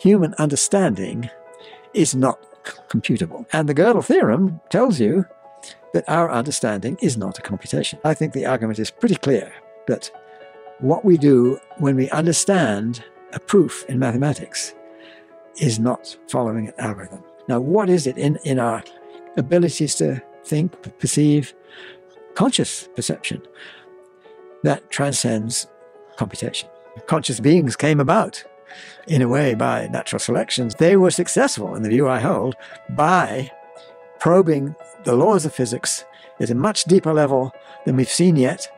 human understanding is not computable. And the Gödel theorem tells you that our understanding is not a computation. I think the argument is pretty clear that what we do when we understand a proof in mathematics is not following an algorithm. Now, what is it in, in our abilities to think, perceive, conscious perception that transcends computation? Conscious beings came about in a way by natural selections. They were successful, in the view I hold, by probing the laws of physics at a much deeper level than we've seen yet,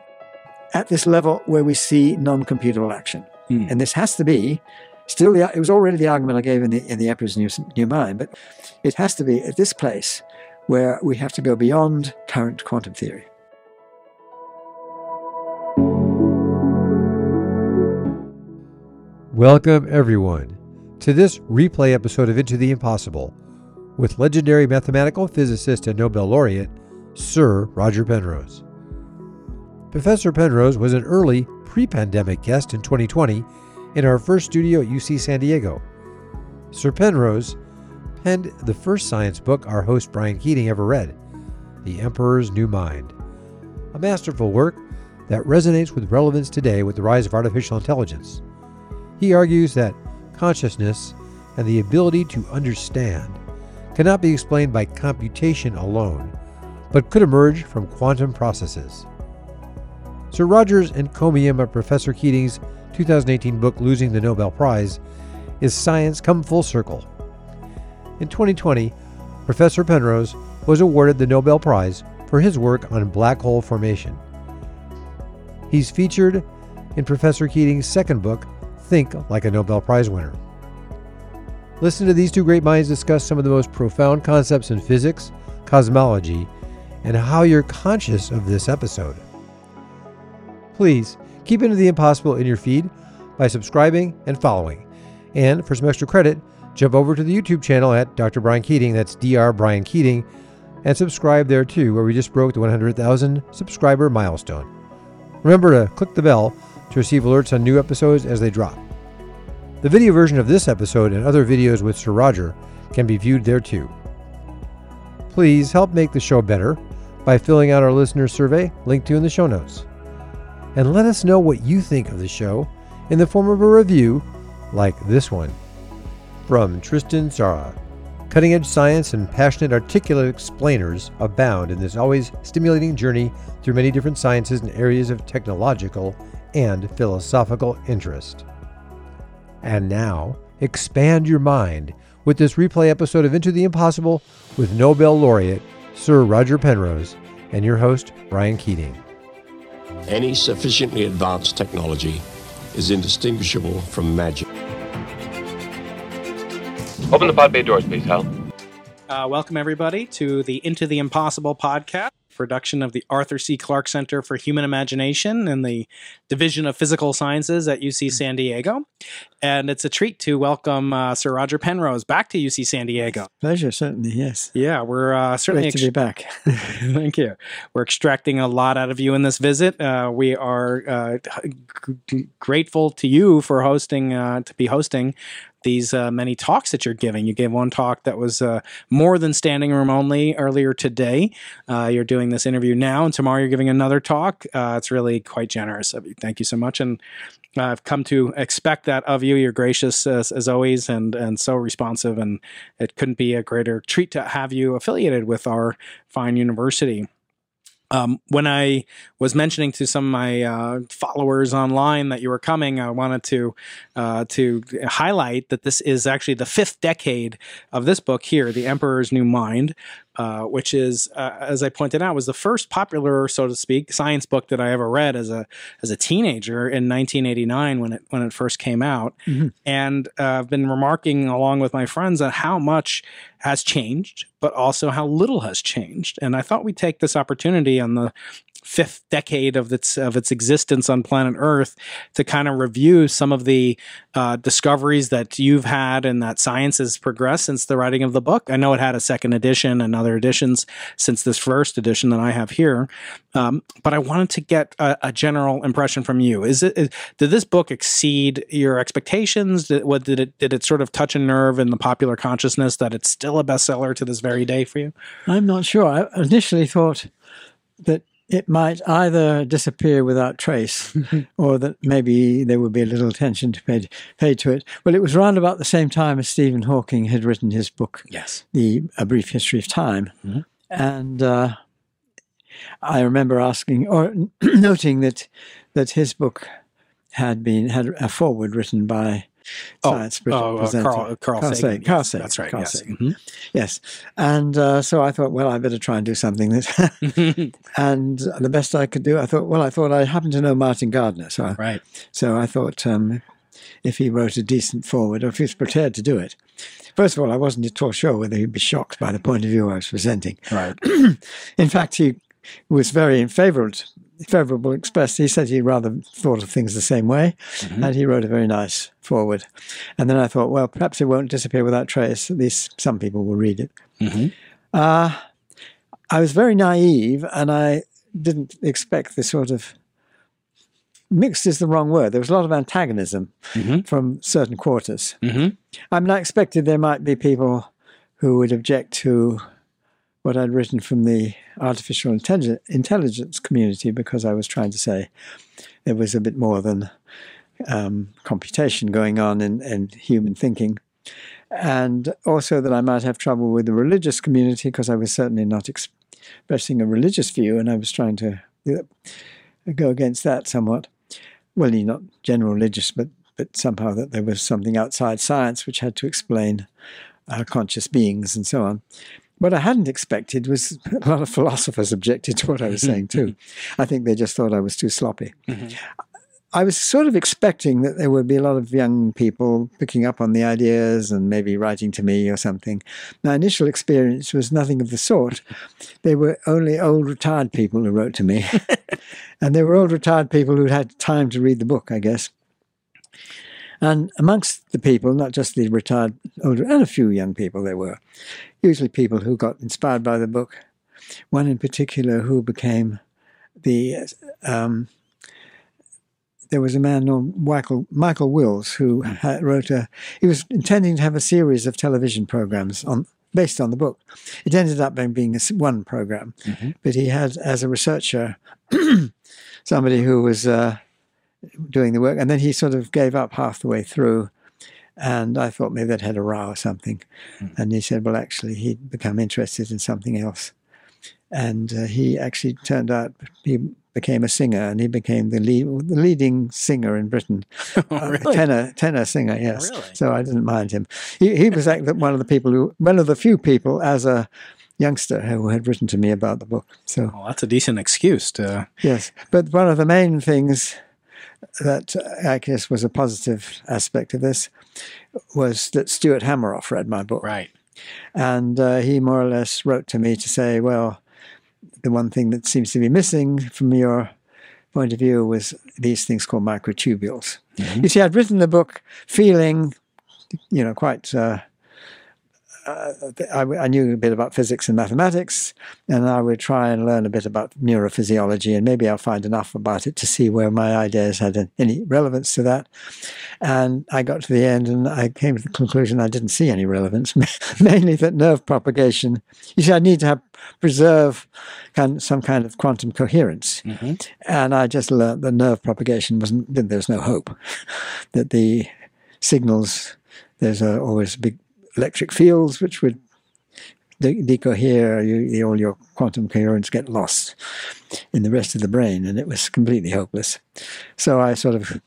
at this level where we see non computable action. Hmm. And this has to be still, the, it was already the argument I gave in the, in the Emperor's New, New Mind, but it has to be at this place where we have to go beyond current quantum theory. Welcome, everyone, to this replay episode of Into the Impossible with legendary mathematical physicist and Nobel laureate Sir Roger Penrose. Professor Penrose was an early pre pandemic guest in 2020 in our first studio at UC San Diego. Sir Penrose penned the first science book our host Brian Keating ever read, The Emperor's New Mind, a masterful work that resonates with relevance today with the rise of artificial intelligence. He argues that consciousness and the ability to understand cannot be explained by computation alone, but could emerge from quantum processes. Sir Roger's encomium of Professor Keating's 2018 book Losing the Nobel Prize is Science Come Full Circle. In 2020, Professor Penrose was awarded the Nobel Prize for his work on black hole formation. He's featured in Professor Keating's second book, Think Like a Nobel Prize Winner. Listen to these two great minds discuss some of the most profound concepts in physics, cosmology, and how you're conscious of this episode. Please keep Into the Impossible in your feed by subscribing and following. And for some extra credit, jump over to the YouTube channel at Dr. Brian Keating, that's Dr. Brian Keating, and subscribe there too, where we just broke the 100,000 subscriber milestone. Remember to click the bell to receive alerts on new episodes as they drop. The video version of this episode and other videos with Sir Roger can be viewed there too. Please help make the show better by filling out our listener survey linked to in the show notes. And let us know what you think of the show in the form of a review like this one. From Tristan Zara. Cutting edge science and passionate, articulate explainers abound in this always stimulating journey through many different sciences and areas of technological and philosophical interest. And now, expand your mind with this replay episode of Into the Impossible with Nobel laureate Sir Roger Penrose and your host, Brian Keating. Any sufficiently advanced technology is indistinguishable from magic. Open the pod bay doors, please, Hal. Uh, welcome, everybody, to the Into the Impossible podcast, production of the Arthur C. Clarke Center for Human Imagination and the Division of Physical Sciences at UC San Diego. And it's a treat to welcome uh, Sir Roger Penrose back to UC San Diego. Pleasure, certainly, yes. Yeah, we're uh, certainly Great to be back. Thank you. We're extracting a lot out of you in this visit. Uh, we are uh, g- g- grateful to you for hosting, uh, to be hosting these uh, many talks that you're giving. You gave one talk that was uh, more than standing room only earlier today. Uh, you're doing this interview now, and tomorrow you're giving another talk. Uh, it's really quite generous of you. Thank you so much. And I've come to expect that of you. You're gracious as, as always and, and so responsive, and it couldn't be a greater treat to have you affiliated with our fine university. Um, when I was mentioning to some of my uh, followers online that you were coming, I wanted to uh, to highlight that this is actually the fifth decade of this book here, "The Emperor's New Mind," uh, which is, uh, as I pointed out, was the first popular, so to speak, science book that I ever read as a as a teenager in 1989 when it when it first came out, Mhm. and uh, I've been remarking along with my friends on how much has changed, but also how little has changed. And I thought we'd take this opportunity on the fifth decade of its of its existence on planet Earth to kind of review some of the uh, discoveries that you've had and that science has progressed since the writing of the book. I know it had a second edition and other editions since this first edition that I have here, um, but I wanted to get a, a general impression from you. Is it is, did this book exceed your expectations? Did, what did it did it sort of touch a nerve in the popular consciousness that it's still a bestseller to this very day for you? I'm not sure. I initially thought that it might either disappear without trace or that maybe there would be a little attention to paid, paid to it. Well, it was round about the same time as Stephen Hawking had written his book, Yes. The A Brief History of Time. Mhm. And uh, I remember asking or noting that that his book had been had a foreword written by Science Britain Oh, uh. Carl, Carl, Carl Sagan. Sagan. Carl Sagan. That's right. Carl yes. Sagan. Yes. And uh, so I thought, well, I better try and do something and the best I could do, I thought, well, I thought I happened to know Martin Gardner. So, I, right. so I thought um, if he wrote a decent forward or if he was prepared to do it. First of all, I wasn't at all sure whether he'd be shocked by the point of view I was presenting. Right. In fact, he was very in favour favorable expressed. He said he rather thought of things the same way, Mhm. and he wrote a very nice forward. And then I thought, well, perhaps it won't disappear without trace. At least some people will read it. Mhm. Uh, I was very naive, and I didn't expect the sort of mixed is the wrong word. There was a lot of antagonism Mhm. from certain quarters. Mhm. I mean, I expected there might be people who would object to what I'd written from the artificial intelligence, community because I was trying to say there was a bit more than um, computation going on in, in human thinking. And also that I might have trouble with the religious community because I was certainly not expressing a religious view and I was trying to uh, go against that somewhat. Well, not general religious, but, but somehow that there was something outside science which had to explain our conscious beings and so on. What I hadn't expected was a lot of philosophers objected to what I was saying too. I think they just thought I was too sloppy. Mhm. I was sort of expecting that there would be a lot of young people picking up on the ideas and maybe writing to me or something. My initial experience was nothing of the sort. They were only old retired people who wrote to me. and they were old retired people who'd had time to read the book, I guess. And amongst the people, not just the retired older, and a few young people there were, usually people who got inspired by the book. One in particular who became the um, there was a man named Michael, Michael Wills who had, wrote a. He was intending to have a series of television programs on based on the book. It ended up being, being a s one program, Mhm. but he had as a researcher somebody who was uh, doing the work, and then he sort of gave up half the way through. And I thought maybe they'd had a row or something. And he said, well, actually, he'd become interested in something else. And uh, he actually turned out, he became a singer and he became the, lead, the leading singer in Britain. Oh, Uh, tenor, tenor singer, yes. Really? So I didn't mind him. He, he was like one of the people who, one of the few people as a youngster who had written to me about the book. So Well, that's a decent excuse to. Yes, but one of the main things that uh, I guess was a positive aspect of this was that Stuart Hameroff read my book, Right. and uh, he more or less wrote to me to say, "Well, the one thing that seems to be missing from your point of view was these things called microtubules." Mhm. You see, I'd written the book feeling, you know, quite. Uh, uh, I, I knew a bit about physics and mathematics, and I would try and learn a bit about neurophysiology, and maybe I'll find enough about it to see where my ideas had any relevance to that. And I got to the end, and I came to the conclusion I didn't see any relevance, mainly that nerve propagation. You see, I need to have preserve kind, some kind of quantum coherence, Mhm. and I just learned that nerve propagation wasn't. that There's no hope that the signals. There's a, always big electric fields which would de- decohere, you, all your quantum coherence get lost in the rest of the brain, and it was completely hopeless. So I sort of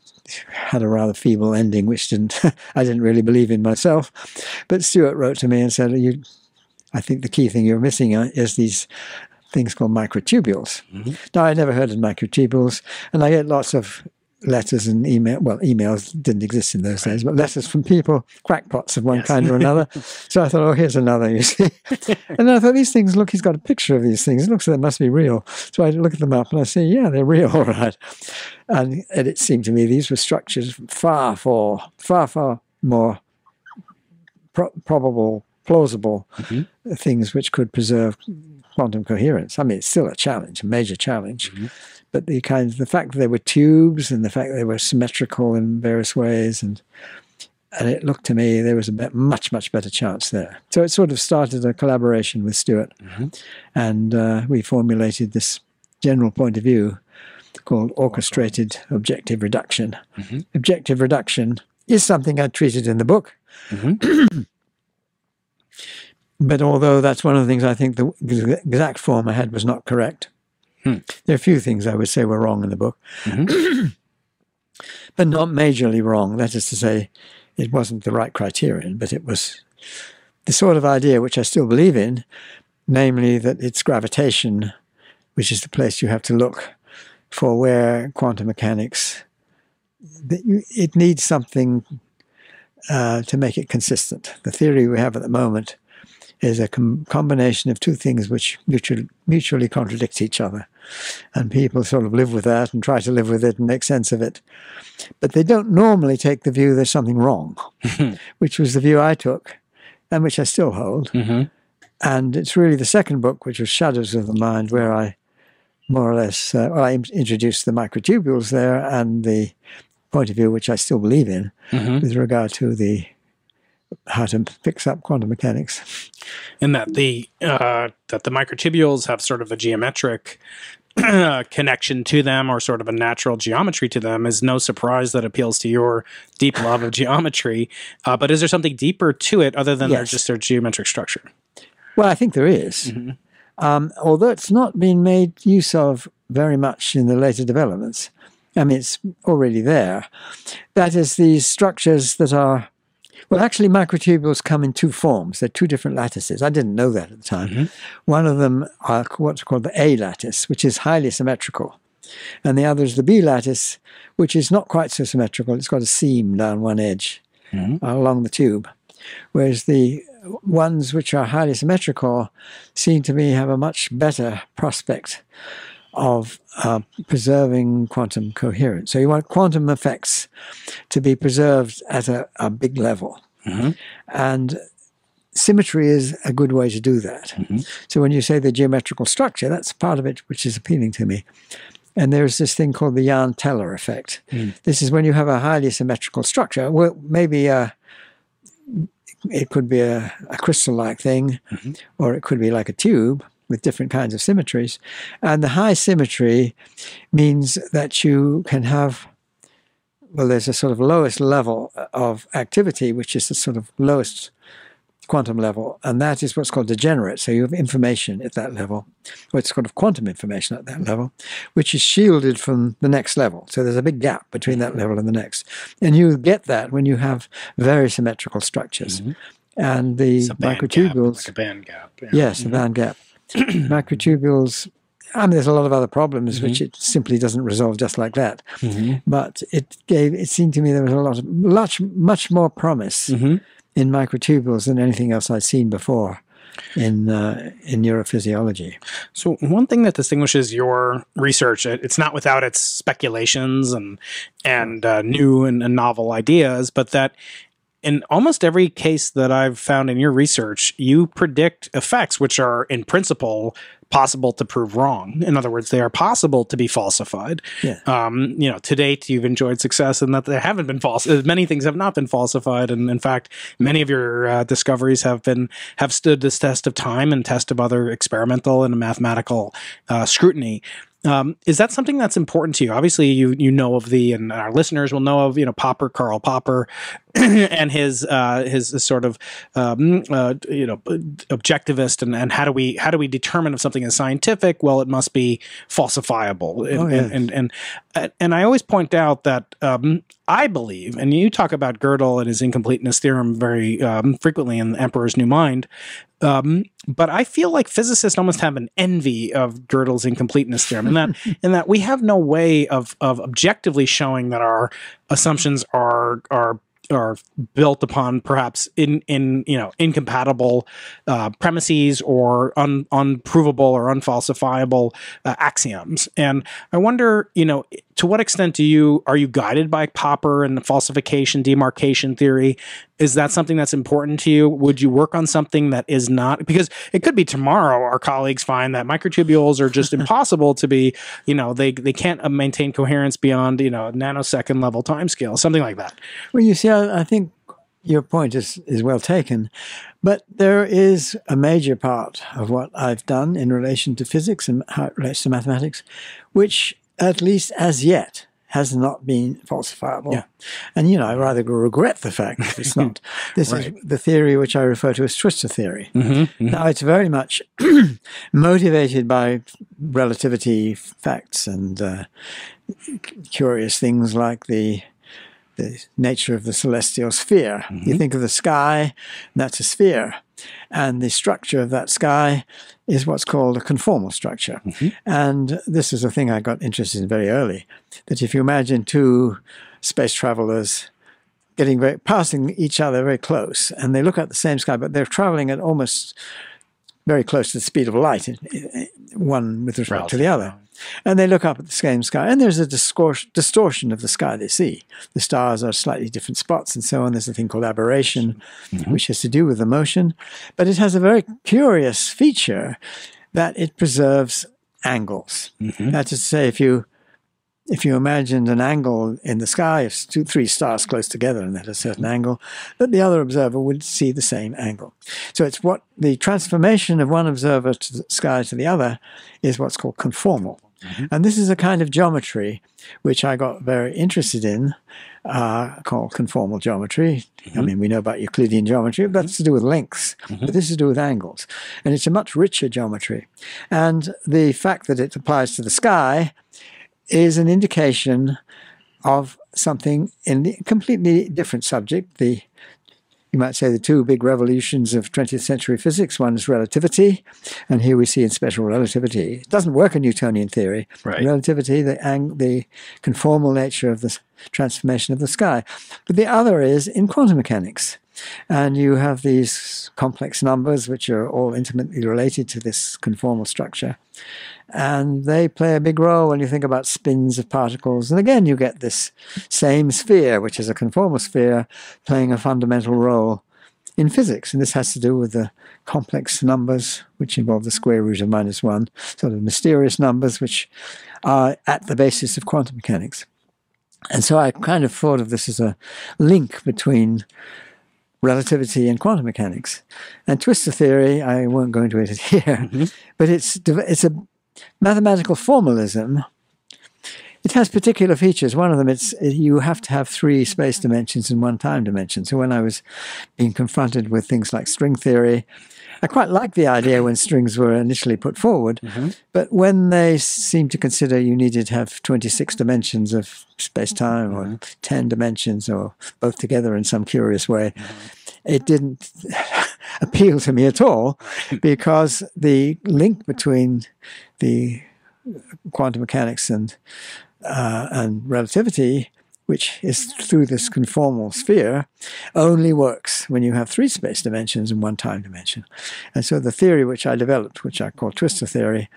had a rather feeble ending, which didn't I didn't really believe in myself. But Stuart wrote to me and said, "You, I think the key thing you're missing uh, is these." Things called microtubules. Mhm. Now, I never heard of microtubules, and I get lots of letters and email. Well, emails didn't exist in those days, but letters from people, crackpots of one Yes. kind or another. so I thought, oh, here's another. You see, and I thought these things. Look, he's got a picture of these things. It looks like they must be real. So I look at them up and I say, yeah, they're real, all right. And, and it seemed to me these were structures far, for far, far more pro- probable, plausible Mhm. things which could preserve quantum coherence. I mean, it's still a challenge, a major challenge. Mhm. But the kind, the fact that they were tubes and the fact that they were symmetrical in various ways, and and it looked to me there was a bet- much much better chance there. So it sort of started a collaboration with Stuart, Mhm. and uh, we formulated this general point of view called orchestrated objective reduction. Mhm. Objective reduction is something I treated in the book. Mhm. But although that's one of the things I think the exact form I had was not correct, Hmm. there are a few things I would say were wrong in the book, Mhm. but not majorly wrong. That is to say, it wasn't the right criterion, but it was the sort of idea which I still believe in, namely that it's gravitation, which is the place you have to look for where quantum mechanics. that you- It needs something uh, to make it consistent. The theory we have at the moment is a com- combination of two things which mutually, mutually contradict each other. And people sort of live with that and try to live with it and make sense of it. But they don't normally take the view there's something wrong, which was the view I took and which I still hold. Mhm. And it's really the second book, which was Shadows of the Mind, where I more or less, uh, well, I in- introduced the microtubules there and the point of view which I still believe in Mhm. with regard to the how to fix up quantum mechanics. and that the uh, that the microtubules have sort of a geometric connection to them or sort of a natural geometry to them is no surprise that appeals to your deep love of geometry uh, but is there something deeper to it other than their Yes. just their geometric structure Well, I think there is. Mhm. Um, although it's not been made use of very much in the later developments. I mean, it's already there. That is, these structures that are, well, actually, microtubules come in two forms. They're two different lattices. I didn't know that at the time. Mhm. One of them are what's called the A lattice, which is highly symmetrical. And the other is the B lattice, which is not quite so symmetrical. It's got a seam down one edge Mhm. along the tube. Whereas the ones which are highly symmetrical seem to me have a much better prospect of uh, preserving quantum coherence. So you want quantum effects to be preserved at a, a big level. Mhm. And symmetry is a good way to do that. Mhm. So when you say the geometrical structure, that's part of it which is appealing to me. And there's this thing called the Jahn-Teller effect. Mm. This is when you have a highly symmetrical structure. Well, maybe uh it could be a, a crystal-like thing, Mhm. or it could be like a tube with different kinds of symmetries. And the high symmetry means that you can have, well, there's a sort of lowest level of activity, which is the sort of lowest quantum level, and that is what's called degenerate. So you have information at that level, or it's called quantum information at that level, which is shielded from the next level. So there's a big gap between that level and the next. And you get that when you have very symmetrical structures. Mhm. And the band gap, microtubules, like a band gap yeah. yes, a band gap. microtubules, mean, there's a lot of other problems which Mm-hmm. it simply doesn't resolve just like that. Mhm. But it gave, it seemed to me there was a lot of, much, much more promise Mhm. in microtubules than anything else I'd seen before in uh, in neurophysiology. So one thing that distinguishes your research, it- it's not without its speculations and and uh, new and, and novel ideas, but that in almost every case that I've found in your research, you predict effects which are in principle possible to prove wrong. In other words, they are possible to be falsified. Yeah. Um, you know, to date, you've enjoyed success in that they haven't been false. Many things have not been falsified, and in fact, many of your uh, discoveries have been have stood this test of time and test of other experimental and mathematical uh, scrutiny. Um, is that something that's important to you? Obviously, you you know of the, and our listeners will know of, you know, Popper, Karl Popper, and his uh, his, sort of um, uh, you know objectivist, and, and how do we how do we determine if something is scientific? Well, it must be falsifiable, and Oh, yes. and, and and and I always point out that um, I believe, and you talk about Gödel and his incompleteness theorem very um, frequently in The Emperor's New Mind. Um, but I feel like physicists almost have an envy of Gödel's incompleteness theorem, in that in that we have no way of of objectively showing that our assumptions are are are built upon perhaps in in you know incompatible uh, premises or un, unprovable or unfalsifiable uh, axioms. And I wonder, you know, to what extent do you are you guided by Popper and the falsification demarcation theory? Is that something that's important to you? Would you work on something that is not because it could be tomorrow our colleagues find that microtubules are just impossible to be, you know, they they can't uh, maintain coherence beyond, you know, nanosecond level timescale, something like that. Well, you see, I, I think your point is, is well taken, but there is a major part of what I've done in relation to physics and how it relates to mathematics, which at least as yet has not been falsifiable. Yeah. And, you know, I rather regret the fact that it's not. This Right. is the theory which I refer to as twistor theory. Mm-hmm. Now, it's very much motivated by relativity facts and uh, curious things like the the nature of the celestial sphere. You mm-hmm. think of the sky, that's a sphere. And the structure of that sky is what's called a conformal structure. Mm-hmm. And this is a thing I got interested in very early that if you imagine two space travelers getting very, passing each other very close, and they look at the same sky, but they're traveling at almost very close to the speed of light, one with respect to the other. And they look up at the same sky, and there's a distortion of the sky they see. The stars are slightly different spots, and so on. There's a thing called aberration, mm-hmm. which has to do with the motion. But it has a very curious feature that it preserves angles. Mm-hmm. That is to say, if you if you imagined an angle in the sky of two, three stars close together and at a certain mm-hmm. angle, that the other observer would see the same angle. So it's what the transformation of one observer to the sky to the other is what's called conformal. Mm-hmm. And this is a kind of geometry which I got very interested in, uh, called conformal geometry. I mm-hmm. mean, we know about Euclidean geometry, but that's mm-hmm. to do with lengths. But this is to do with angles. And it's a much richer geometry. And the fact that it applies to the sky is an indication of something in a completely different subject. The you might say the two big revolutions of 20th century physics. One is relativity, and here we see in special relativity. It doesn't work in Newtonian theory. Right. Relativity, the, ang- the conformal nature of the transformation of the sky. But the other is in quantum mechanics. And you have these complex numbers, which are all intimately related to this conformal structure. And they play a big role when you think about spins of particles. And again, you get this same sphere, which is a conformal sphere, playing a fundamental role in physics. And this has to do with the complex numbers, which involve the square root of minus one, sort of mysterious numbers, which are at the basis of quantum mechanics. And so I kind of thought of this as a link between relativity and quantum mechanics. And twistor theory, I won't go into it here, mm-hmm. but it's it's a mathematical formalism. It has particular features. One of them, it's you have to have three space dimensions and one time dimension. So when I was being confronted with things like string theory, I quite liked the idea when strings were initially put forward, mm-hmm. but when they seemed to consider you needed to have 26 dimensions of space time or mm-hmm. 10 dimensions or both together in some curious way, mm-hmm. it didn't appeal to me at all because the link between the quantum mechanics and uh, and relativity, which is through this conformal sphere, only works when you have three space dimensions and one time dimension. And so the theory which I developed, which I call twistor theory,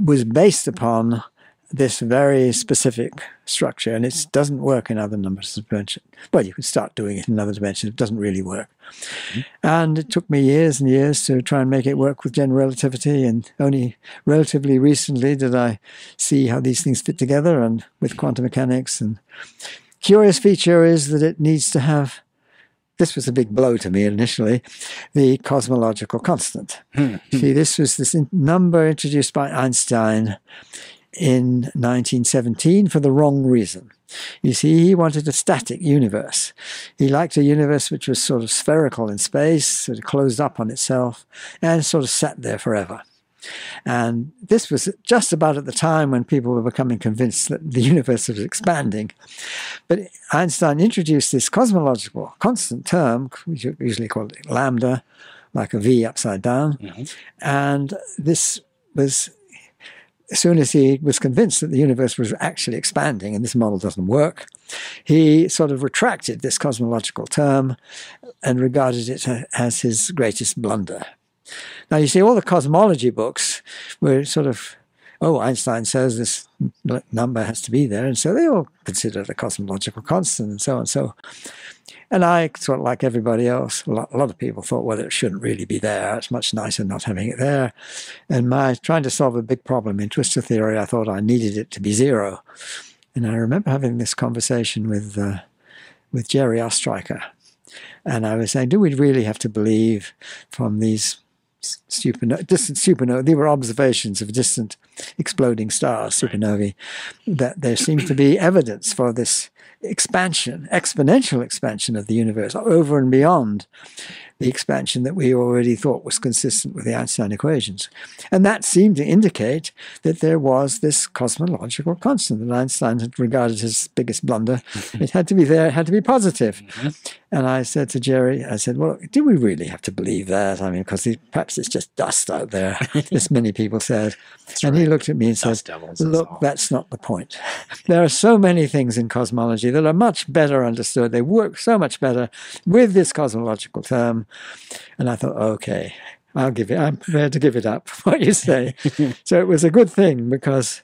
was based upon this very specific structure, and it doesn't work in other numbers of dimensions. Well, you can start doing it in other dimensions; it doesn't really work. Mm-hmm. And it took me years and years to try and make it work with general relativity, and only relatively recently did I see how these things fit together, and with quantum mechanics. And curious feature is that it needs to have. This was a big blow to me initially, the cosmological constant. Hmm. See, this was this number introduced by Einstein in 1917 for the wrong reason. You see, he wanted a static universe. He liked a universe which was sort of spherical in space, sort of closed up on itself, and sort of sat there forever. And this was just about at the time when people were becoming convinced that the universe was expanding. But Einstein introduced this cosmological constant term, which we usually call it lambda, like a V upside down. Mhm. And this was, as soon as he was convinced that the universe was actually expanding and this model doesn't work, he sort of retracted this cosmological term and regarded it as his greatest blunder. Now, you see, all the cosmology books were sort of, oh, Einstein says this number has to be there. And so they all consider it a cosmological constant and so on. So, and I, sort of like everybody else, a lot, a lot of people thought, well, it shouldn't really be there. It's much nicer not having it there. And my trying to solve a big problem in twistor theory, I thought I needed it to be zero. And I remember having this conversation with uh, with Jerry Ostriker, and I was saying, do we really have to believe from these supernova, distant supernovae? They were observations of distant exploding stars, supernovae, that there seems to be evidence for this expansion, exponential expansion of the universe over and beyond the expansion that we already thought was consistent with the Einstein equations. And that seemed to indicate that there was this cosmological constant that Einstein had regarded as his biggest blunder. it had to be there, it had to be positive. Mm-hmm. And I said to Jerry, I said, well, do we really have to believe that? I mean, because perhaps it's just dust out there, as many people said. and he looked at me and said, Dust devils, that's look, all." that's not the point. There are so many things in cosmology that are much better understood. They work so much better with this cosmological term. And I thought, okay, I'll give it, I'm prepared to give it up, what you say. so it was a good thing because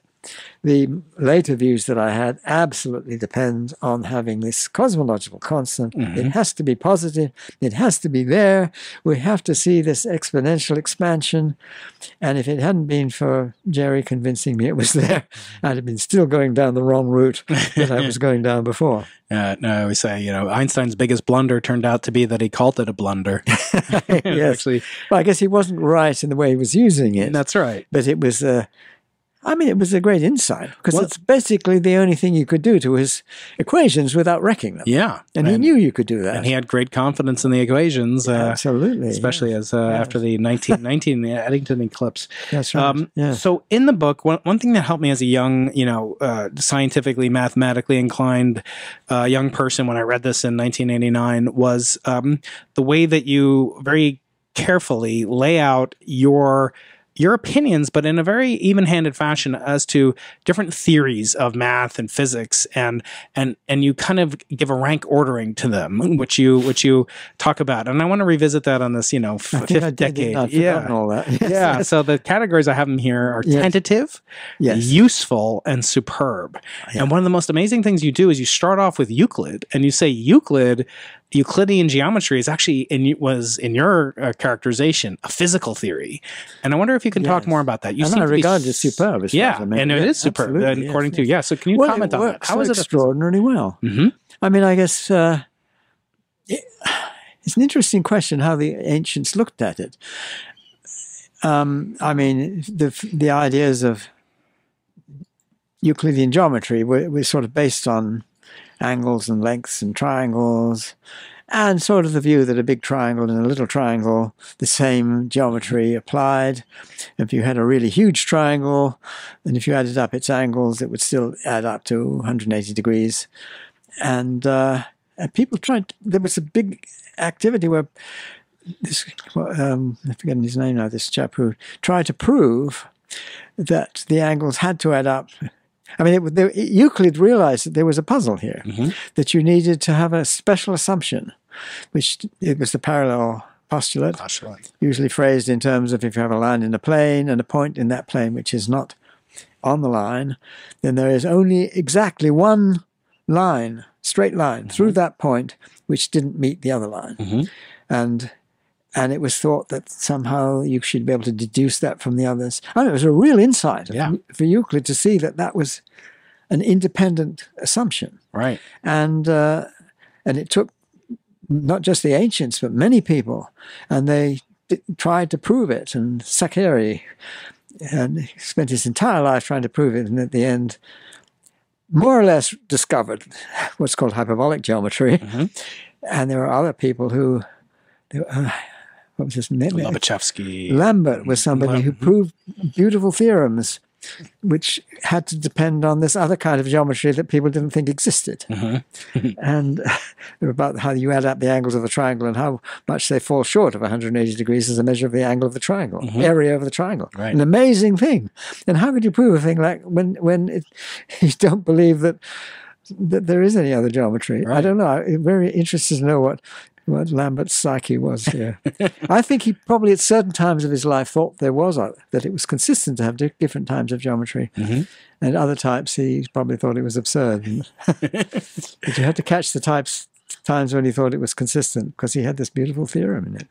the later views that I had absolutely depend on having this cosmological constant. It has to be positive. It has to be there. We have to see this exponential expansion. And if it hadn't been for Jerry convincing me it was there, I'd have been still going down the wrong route that I was going down before. Uh, no, I always say, you know, Einstein's biggest blunder turned out to be that he called it a blunder. yes. Actually, Well, I guess he wasn't right in the way he was using it. that's right. but it was uh, I mean, it was a great insight because Well- it's basically the only thing you could do to his equations without wrecking them. Yeah. And, he knew you could do that. and he had great confidence in the equations, uh, Absolutely. especially as uh, after the 1919 the Eddington eclipse. That's right. Um, yeah. So in the book, one, one thing that helped me as a young, you know, uh, scientifically, mathematically inclined uh, young person when I read this in 1989 was um, the way that you very carefully lay out your your opinions, but in a very even-handed fashion as to different theories of math and physics, and and and you kind of give a rank ordering to them, which you which you talk about. And I want to revisit that on this, you know, f- fifth I decade. didn't yeah, all that. Yeah. So the categories I have them here are Yes. tentative, yes. useful, and superb. Yeah. And one of the most amazing things you do is you start off with Euclid, and you say Euclid, Euclidean geometry is actually in was in your uh, characterization a physical theory. And I wonder if you can talk more about that. You and seem I to be regard it as superb. As yeah, I and it is superb, uh, according yes, to yes. yeah. So can you well, comment on that? How is it? extraordinarily well. hmm I mean, I guess uh, it, it's an interesting question how the ancients looked at it. Um, I mean, the the ideas of Euclidean geometry were, were sort of based on angles and lengths and triangles, and sort of the view that a big triangle and a little triangle, the same geometry applied. If you had a really huge triangle, and if you added up its angles, it would still add up to 180 degrees and uh, and people tried. There was a big activity where this um, I'm forgetting his name now. This chap who tried to prove that the angles had to add up. I mean, it, there, Euclid realized that there was a puzzle here, that you needed to have a special assumption, which it was the parallel postulate usually phrased in terms of if you have a line in a plane and a point in that plane which is not on the line, then there is only exactly one line, straight line, through that point which didn't meet the other line. Mhm. And and it was thought that somehow you should be able to deduce that from the others. And it was a real insight Yeah. for Euclid to see that that was an independent assumption Right. and uh, and it took not just the ancients but many people, and they d- tried to prove it. And Saccheri and spent his entire life trying to prove it, and at the end, more or less discovered what's called hyperbolic geometry. Mhm. And there are other people who, uh, what was his name? Lobachevsky. Lambert was somebody who proved beautiful theorems which had to depend on this other kind of geometry that people didn't think existed. Mm-hmm. and uh, about how you add up the angles of a triangle and how much they fall short of 180 degrees as a measure of the angle of the triangle, mm-hmm. area of the triangle. Right. An amazing thing. And how could you prove a thing like when when it, you don't believe that that there is any other geometry? I don't know. I'm very interested to know what what Lambert's psyche was here. I think he probably at certain times of his life thought there was a, that it was consistent to have different types of geometry, and other types he probably thought it was absurd. but you had to catch the types times when he thought it was consistent because he had this beautiful theorem in it.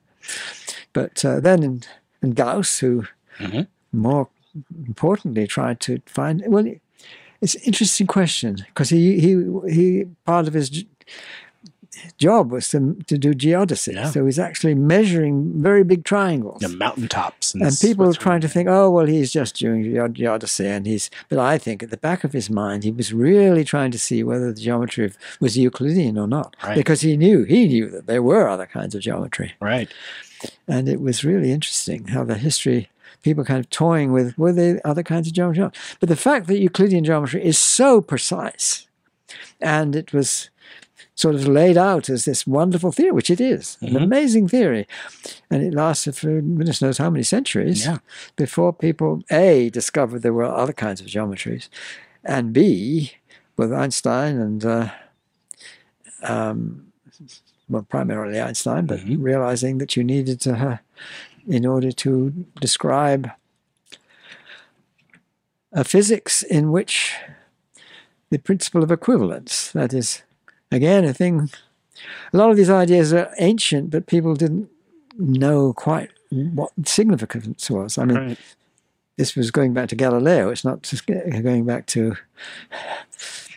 But uh, then in, in Gauss, who more importantly tried to find well, it's an interesting question because he he he part of his job was to, to do geodesy. Yeah. So he's actually measuring very big triangles. The mountaintops. And people are trying to think, oh, well, he's just doing geod- geodesy. And he's, but I think at the back of his mind, he was really trying to see whether the geometry of- was Euclidean or not. Right. Because he knew, he knew that there were other kinds of geometry. Right. And it was really interesting how the history, people kind of toying with, were there other kinds of geometry? But the fact that Euclidean geometry is so precise and it was sort of laid out as this wonderful theory, which it is, an amazing theory. And it lasted for goodness knows how many centuries Yeah. before people, A, discovered there were other kinds of geometries, and B, with Einstein and, uh, um, well, primarily Einstein, but realizing that you needed to, uh, in order to describe a physics in which the principle of equivalence, that is, again, a thing, a lot of these ideas are ancient, but people didn't know quite what significance was. I mean, Right. this was going back to Galileo. It's not just going back to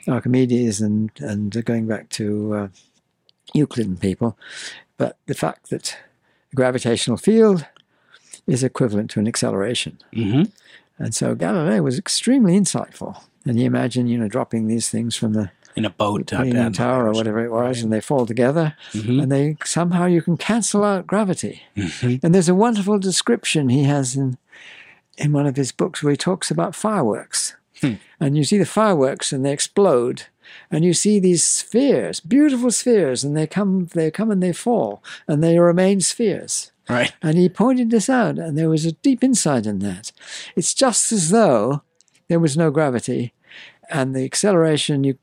Archimedes and and going back to uh, Euclid and people, but the fact that the gravitational field is equivalent to an acceleration. hmm And so Galileo was extremely insightful. And you imagine, you know, dropping these things from the In a boat. up Leaning at- Tower or whatever it was, and they fall together, Mhm. and they somehow you can cancel out gravity. Mhm. And there's a wonderful description he has in in one of his books where he talks about fireworks. And you see the fireworks and they explode, and you see these spheres, beautiful spheres, and they come, they come and they fall, and they remain spheres. Right. And he pointed this out, and there was a deep insight in that. It's just as though there was no gravity, and the acceleration you.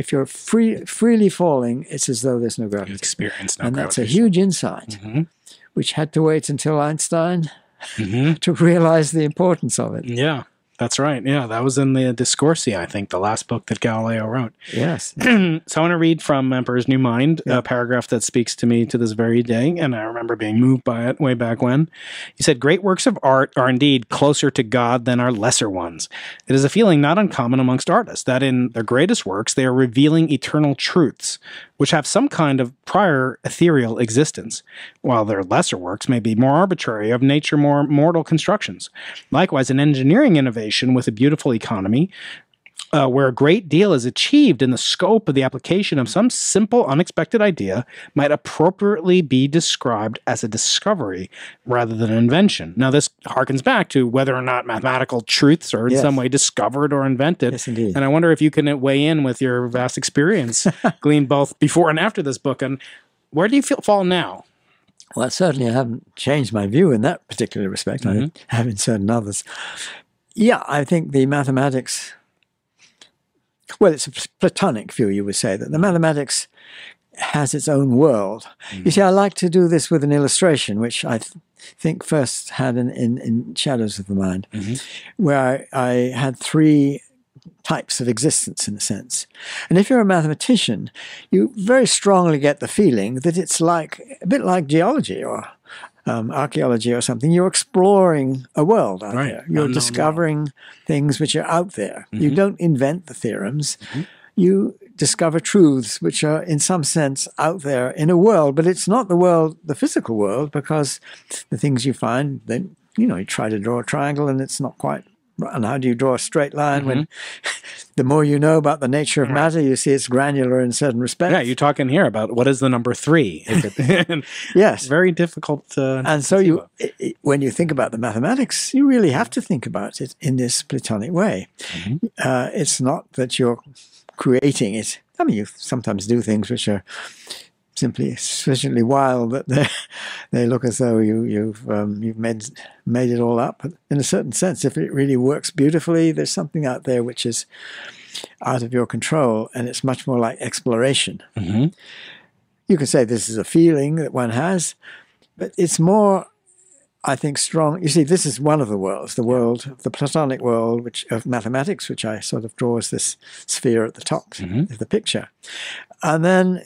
If you're free, freely falling, it's as though there's no You gravity. experience no and that's a huge insight, Mhm. which had to wait until Einstein Mhm. to realize the importance of it. Yeah. That's right. Yeah, that was in the Discorsi, I think, the last book that Galileo wrote. Yes. so I want to read from Emperor's New Mind, a paragraph that speaks to me to this very day, and I remember being moved by it way back when. He said, Great works of art are indeed closer to God than our lesser ones. It is a feeling not uncommon amongst artists that in their greatest works they are revealing eternal truths, which have some kind of prior ethereal existence, while their lesser works may be more arbitrary, of nature more mortal constructions. Likewise, an engineering innovation with a beautiful economy uh, where a great deal is achieved in the scope of the application of some simple, unexpected idea, might appropriately be described as a discovery rather than an invention. Now, this harkens back to whether or not mathematical truths are in Yes. some way discovered or invented. Yes, indeed. And I wonder if you can weigh in with your vast experience, gleaned both before and after this book. And where do you feel fall now? Well, certainly I haven't changed my view in that particular respect. I have in certain others. Yeah, I think the mathematics, well, it's a Platonic view, you would say, that the mathematics has its own world. Mm. You see, I like to do this with an illustration, which I th- think first had in, in, in Shadows of the Mind, mm-hmm. where I, I had three types of existence in a sense. And if you're a mathematician, you very strongly get the feeling that it's like a bit like geology or um, archaeology or something. You're exploring a world out Right. there. You're Unknown discovering things which are out there. You don't invent the theorems. You discover truths which are, in some sense, out there in a world, but it's not the world, the physical world, because the things you find, then you know, you try to draw a triangle and it's not quite And how do you draw a straight line when mm-hmm. the more you know about the nature of matter, you see it's granular in certain respects? Yeah, you're talking here about what is the number three? It- yes. very difficult to. And so you, i i when you think about the mathematics, you really have to think about it in this Platonic way. Mm-hmm. Uh, it's not that you're creating it. I mean, you sometimes do things which are simply sufficiently wild that they they look as though you you've um, you've made made it all up. But in a certain sense, if it really works beautifully, there's something out there which is out of your control, and it's much more like exploration. Mhm. You can say this is a feeling that one has, but it's more, I think, strong. You see, this is one of the worlds, the world, the Platonic world, which of mathematics, which I sort of draw as this sphere at the top Mhm. of the picture, and then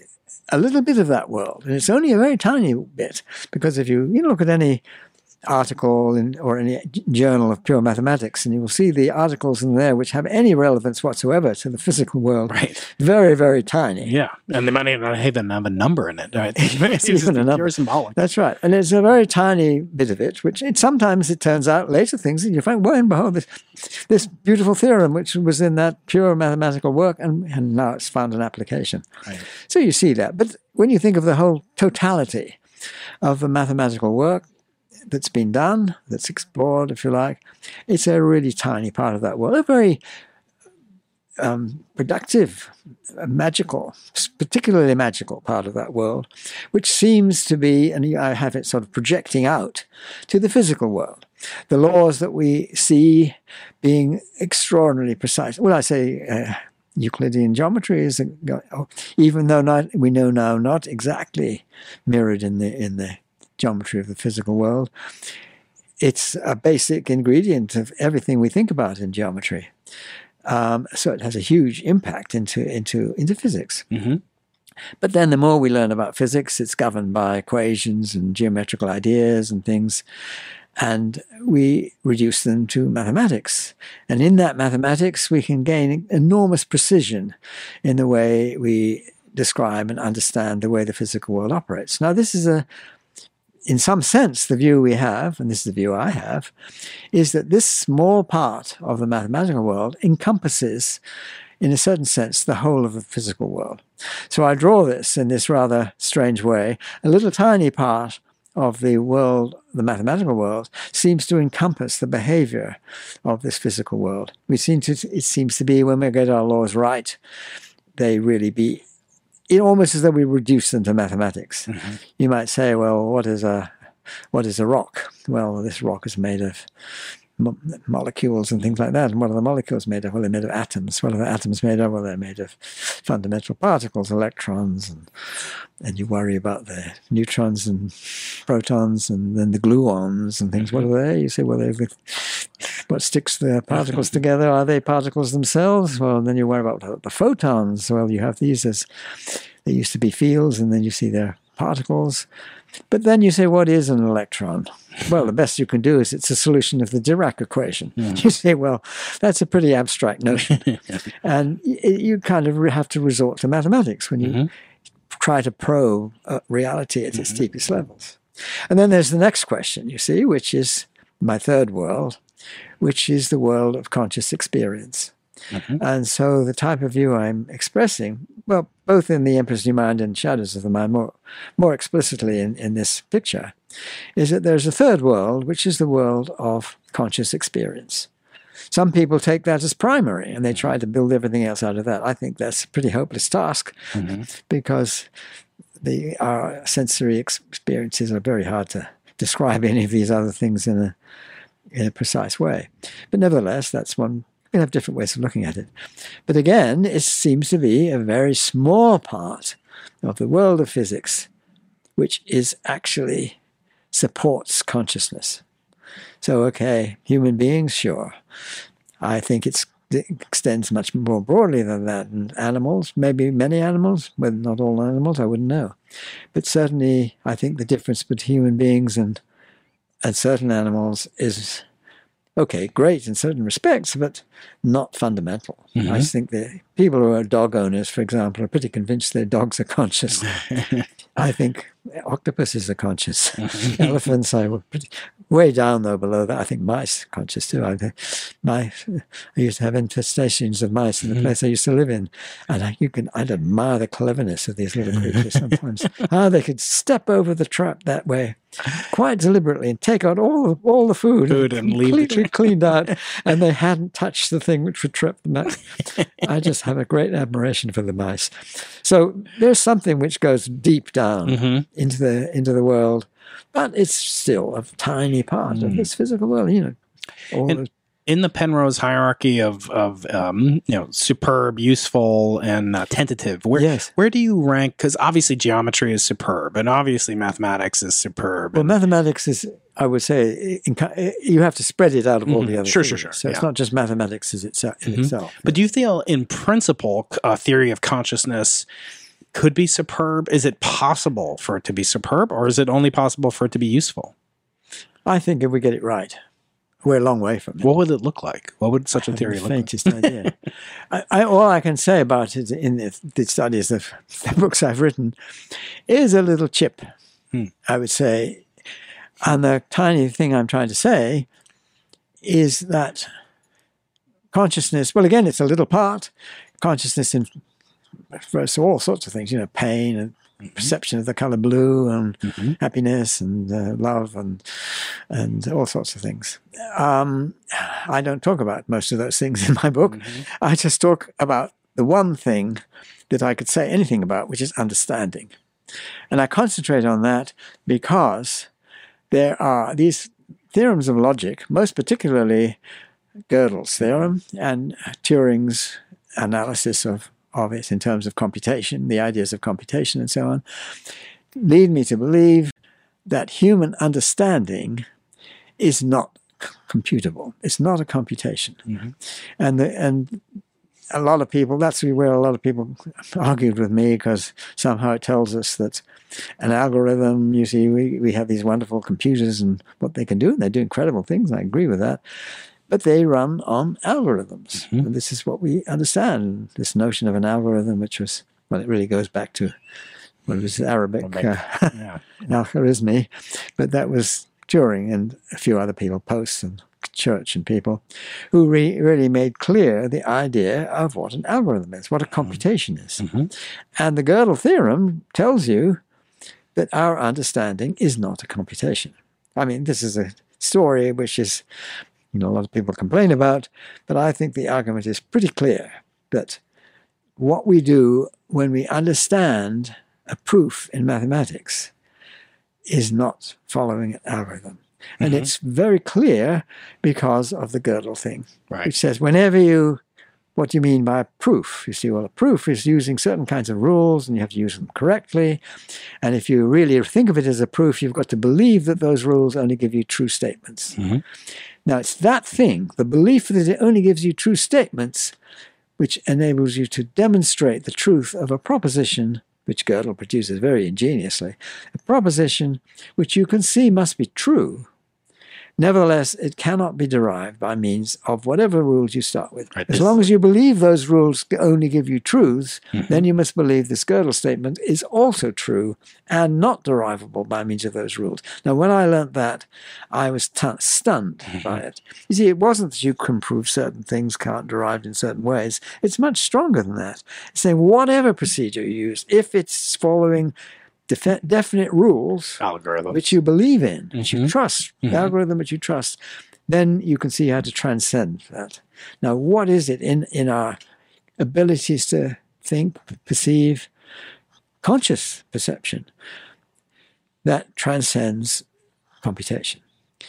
a little bit of that world, and it's only a very tiny bit because if you you look at any article in, or any journal of pure mathematics, and you will see the articles in there which have any relevance whatsoever to the physical world. Right. Very, very tiny. Yeah, and they might not even have a number in it. Right? it's even a number. symbolic. That's right. And it's a very tiny bit of it, which it, sometimes it turns out later things, and you find, well, and behold, this, this beautiful theorem, which was in that pure mathematical work, and, and now it's found an application. Right. So you see that. But when you think of the whole totality of the mathematical work that's been done, that's explored, if you like, it's a really tiny part of that world, a very um, productive, uh, magical, particularly magical part of that world, which seems to be, and I have it sort of projecting out to the physical world. The laws that we see being extraordinarily precise. Well, I say uh, Euclidean geometry is, even though not, we know now not exactly mirrored in the in the geometry of the physical world, it's a basic ingredient of everything we think about in geometry. Um, so it has a huge impact into into into physics. Mhm. But then the more we learn about physics, it's governed by equations and geometrical ideas and things. And we reduce them to mathematics. And in that mathematics, we can gain enormous precision in the way we describe and understand the way the physical world operates. Now, this is a, in some sense, the view we have, and this is the view I have, is that this small part of the mathematical world encompasses, in a certain sense, the whole of the physical world. So I draw this in this rather strange way. A little tiny part of the world, the mathematical world, seems to encompass the behavior of this physical world. We seem to, it seems to be when we get our laws right, they really be it almost as though we reduce them to mathematics. Mm-hmm. You might say, well, what is a what is a rock? Well, this rock is made of mo- molecules and things like that. And what are the molecules made of? Well, they're made of atoms. What are the atoms made of? Well, they're made of fundamental particles, electrons, and and you worry about the neutrons and protons and then the gluons and things. What mm-hmm. are they? You say, well, they're the, what sticks the particles together? Are they particles themselves? Well, then you worry about the, photons. Well, you have these as they used to be fields, and then you see they're particles. But then you say, what is an electron? Well, the best you can do is it's a solution of the Dirac equation. You say, well, that's a pretty abstract notion. and you kind of have to resort to mathematics when you try to probe uh, reality at its deepest levels. And then there's the next question, you see, which is my third world, which is the world of conscious experience. Mm-hmm. And so the type of view I'm expressing, well, both in The Emperor's New Mind and Shadows of the Mind, more, more explicitly in, in this picture, is that there's a third world, which is the world of conscious experience. Some people take that as primary and they mm-hmm. try to build everything else out of that. I think that's a pretty hopeless task mm-hmm. because the our sensory experiences are very hard to describe any of these other things in a in a precise way. But nevertheless, that's one. We have different ways of looking at it. But again, it seems to be a very small part of the world of physics, which is actually supports consciousness. So, okay, human beings, sure. I think it extends much more broadly than that. And animals, maybe many animals, but not all animals, I wouldn't know. But certainly, I think the difference between human beings and and certain animals is okay, great in certain respects, but not fundamental. I just think that people who are dog owners, for example, are pretty convinced their dogs are conscious. I think octopuses are conscious. Elephants, I would pretty, Way down though, below that, I think mice are conscious too. I, my, I used to have infestations of mice in the Mhm. place I used to live in, and I, you can I'd admire the cleverness of these little creatures sometimes. How they could step over the trap that way, quite deliberately, and take out all all the food, Food and completely cleaned out, and they hadn't touched the thing which would trip them. I just have a great admiration for the mice. So there's something which goes deep down Mhm. into the into the world, but it's still a tiny part of Mm. this physical world. You know, the- in the Penrose hierarchy of of um, you know superb, useful, and uh, tentative, where yes. where do you rank? Because obviously geometry is superb, and obviously mathematics is superb. Well, mathematics is, I would say, in, in, you have to spread it out of all Mhm. the other. Sure, sure, theories. sure. So it's not just mathematics as itself. In Mhm. itself. but do you feel, in principle, a theory of consciousness could be superb? Is it possible for it to be superb, or is it only possible for it to be useful? I think if we get it right, we're a long way from it. What would it look like? What would such a theory the look like? faintest idea. I, I, all I can say about it in the, the studies of the books I've written is a little chip, Hmm. I would say. And the tiny thing I'm trying to say is that consciousness, well, again, it's a little part. Consciousness in for all sorts of things, you know, pain and perception of the color blue and Mhm. happiness and uh, love and and all sorts of things. Um, I don't talk about most of those things in my book. Mhm. I just talk about the one thing that I could say anything about, which is understanding. And I concentrate on that because there are these theorems of logic, most particularly Gödel's theorem and Turing's analysis of, of it in terms of computation, the ideas of computation and so on, lead me to believe that human understanding is not computable. It's not a computation. Mhm. And the, and a lot of people, that's where a lot of people argued with me because somehow it tells us that an algorithm, you see, we, we have these wonderful computers and what they can do, and they do incredible things. I agree with that. But they run on algorithms. Mhm. And this is what we understand this notion of an algorithm, which was, well, it really goes back to what was Arabic, Arabic, uh, Yeah. but that was Turing and a few other people, Post and Church and people, who re- really made clear the idea of what an algorithm is, what a computation is. Mhm. And the Gödel theorem tells you that our understanding is not a computation. I mean, this is a story which is, you know, a lot of people complain about, but I think the argument is pretty clear that what we do when we understand a proof in mathematics is not following an algorithm. And Mhm. it's very clear because of the Gödel thing, Right. which says whenever you, what do you mean by a proof? You see, well, a proof is using certain kinds of rules and you have to use them correctly. And if you really think of it as a proof, you've got to believe that those rules only give you true statements. Mhm. Now, it's that thing, the belief that it only gives you true statements, which enables you to demonstrate the truth of a proposition, which Gödel produces very ingeniously, a proposition which you can see must be true. Nevertheless, it cannot be derived by means of whatever rules you start with. Right, As long as you believe those rules only give you truths, Mhm. then you must believe this Gödel statement is also true and not derivable by means of those rules. Now, when I learnt that, I was t- stunned by it. You see, it wasn't that you can prove certain things can't derived in certain ways. It's much stronger than that. It's saying whatever procedure you use, if it's following defi- definite rules, Algorithm. which you believe in, which you Mhm. trust, the Mhm. algorithm which you trust, then you can see how to transcend that. Now, what is it in, in our abilities to think, perceive, conscious perception that transcends computation?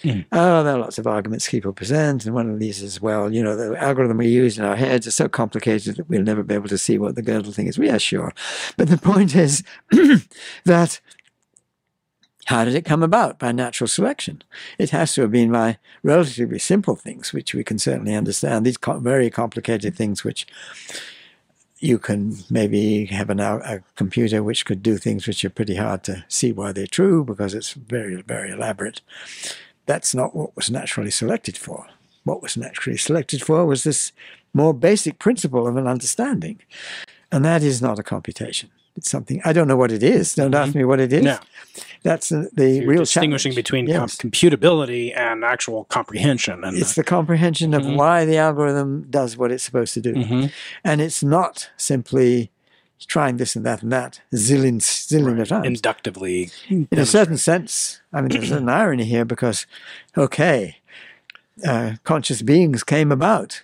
Mm. Oh, there are lots of arguments people present, and one of these is, well, you know, the algorithm we use in our heads is so complicated that we'll never be able to see what the Gödel thing is. Well, yeah, sure. But the point is that how did it come about? By natural selection. It has to have been by relatively simple things, which we can certainly understand. These co- very complicated things, which you can maybe have an, a computer which could do things which are pretty hard to see why they're true because it's very, very elaborate. That's not what was naturally selected for. What was naturally selected for was this more basic principle of an understanding. And that is not a computation. It's something I don't know what it is. Don't ask me what it is. No. That's the You're real distinguishing challenge. between com- computability and actual comprehension. And It's the comprehension of Mhm. why the algorithm does what it's supposed to do. Mhm. And it's not simply trying this and that and that zillion, zillion of times. inductively. in a certain sense, I mean, there's an irony here because, okay, uh, conscious beings came about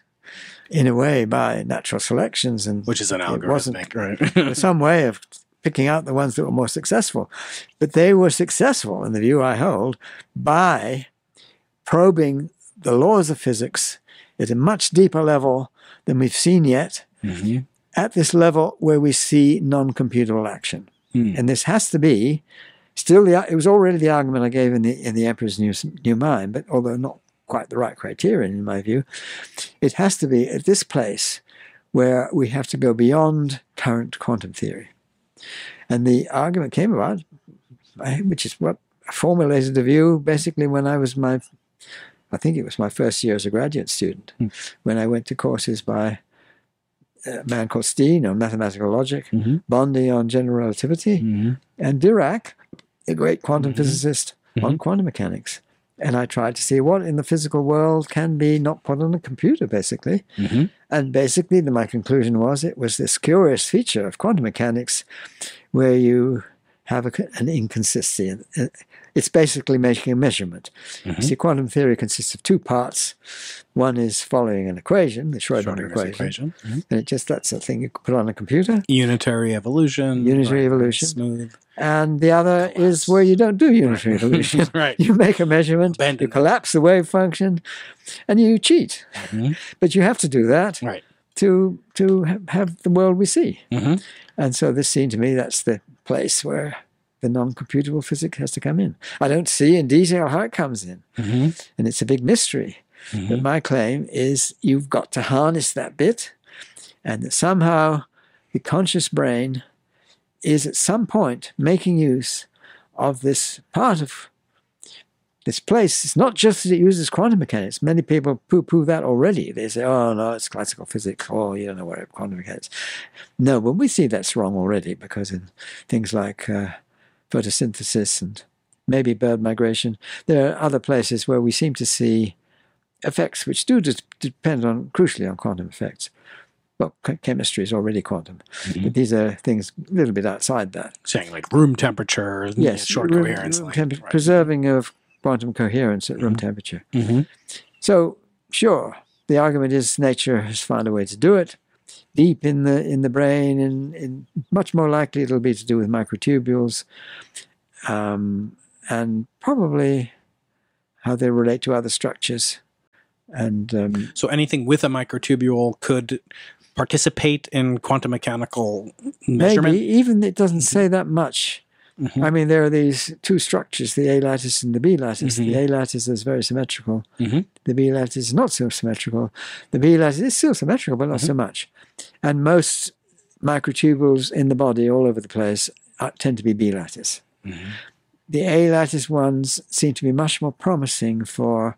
in a way by natural selections, and which is an algorithmic, right? some way of picking out the ones that were more successful. But they were successful, in the view I hold, by probing the laws of physics at a much deeper level than we've seen yet, Mhm. At this level where we see non-computable action. Hmm. And this has to be still the it was already the argument I gave in the in the Emperor's New New Mind, but although not quite the right criterion in my view, it has to be at this place where we have to go beyond current quantum theory. And the argument came about, which is what I formulated the view basically when I was my, I think it was my first year as a graduate student, Hmm. when I went to courses by a man called Steen on mathematical logic, Mhm. Bondi on general relativity, Mhm. and Dirac, a great quantum Mhm. physicist, on quantum mechanics. And I tried to see what in the physical world can be not put on a computer, basically. Mhm. And basically, the, my conclusion was it was this curious feature of quantum mechanics where you have a, an inconsistency. It's basically making a measurement. You Mhm. See, quantum theory consists of two parts. One is following an equation, the Schrodinger Schrodinger's equation, equation. Mhm. and it just that's a thing you put on a computer. Unitary evolution. Unitary evolution. Smooth. And the other is where you don't do unitary evolution. right. you make a measurement, Abandon you collapse the wave function, and you cheat. Mhm. But you have to do that Right. to to have the world we see. Mhm. And so this seemed to me that's the place where the non-computable physics has to come in. I don't see in detail how it comes in, Mhm. and it's a big mystery. But Mhm. my claim is you've got to harness that bit, and that somehow the conscious brain is at some point making use of this part of this place. It's not just that it uses quantum mechanics. Many people poo-poo that already. They say, "Oh no, it's classical physics." Oh, you don't know what quantum mechanics. No, but we see that's wrong already because in things like uh, photosynthesis and maybe bird migration, there are other places where we seem to see effects which do de- depend on crucially on quantum effects. Well, chemistry is already quantum, Mhm. but these are things a little bit outside that. Saying like room temperature, Yes, short room- coherence. room temp- right. preserving of quantum coherence at room temperature. Mhm. So, sure, the argument is nature has found a way to do it. Deep in the in the brain, and, and much more likely it'll be to do with microtubules, um, and probably how they relate to other structures. And um, So anything with a microtubule could participate in quantum mechanical measurement. maybe even it doesn't say that much. Mhm. I mean, there are these two structures, the A lattice and the B lattice. Mhm. The A lattice is very symmetrical. Mhm. The B lattice is not so symmetrical. The B lattice is still symmetrical, but not so much. And most microtubules in the body all over the place are, tend to be B lattice. Mhm. The A lattice ones seem to be much more promising for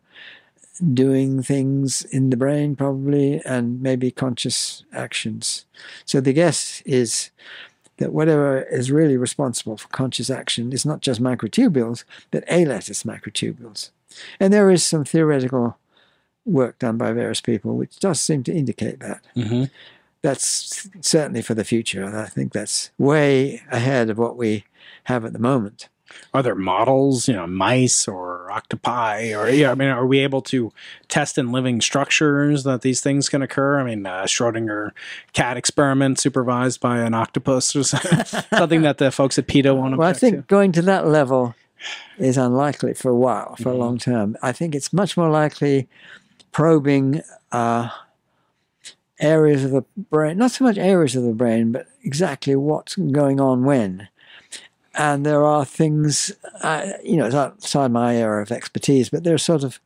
doing things in the brain, probably, and maybe conscious actions. So the guess is that whatever is really responsible for conscious action is not just microtubules, but A lattice microtubules. And there is some theoretical work done by various people which does seem to indicate that. Mhm. That's certainly for the future. And I think that's way ahead of what we have at the moment. Are there models, you know, mice or octopi, or yeah? I mean, are we able to test in living structures that these things can occur? I mean, uh, Schrodinger cat experiment supervised by an octopus or something, something that the folks at PETA want to. Well, I think going to that level is unlikely for a while, for a long term. I think it's much more likely probing uh, areas of the brain, not so much areas of the brain, but exactly what's going on when. And there are things, uh, you know, it's outside my area of expertise, but there are sort of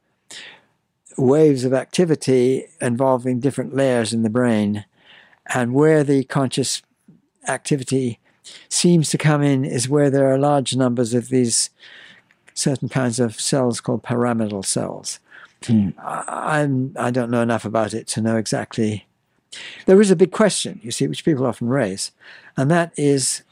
waves of activity involving different layers in the brain. And where the conscious activity seems to come in is where there are large numbers of these certain kinds of cells called pyramidal cells. Hmm. I, I'm, I don't know enough about it to know exactly There is a big question, you see, which people often raise, and that is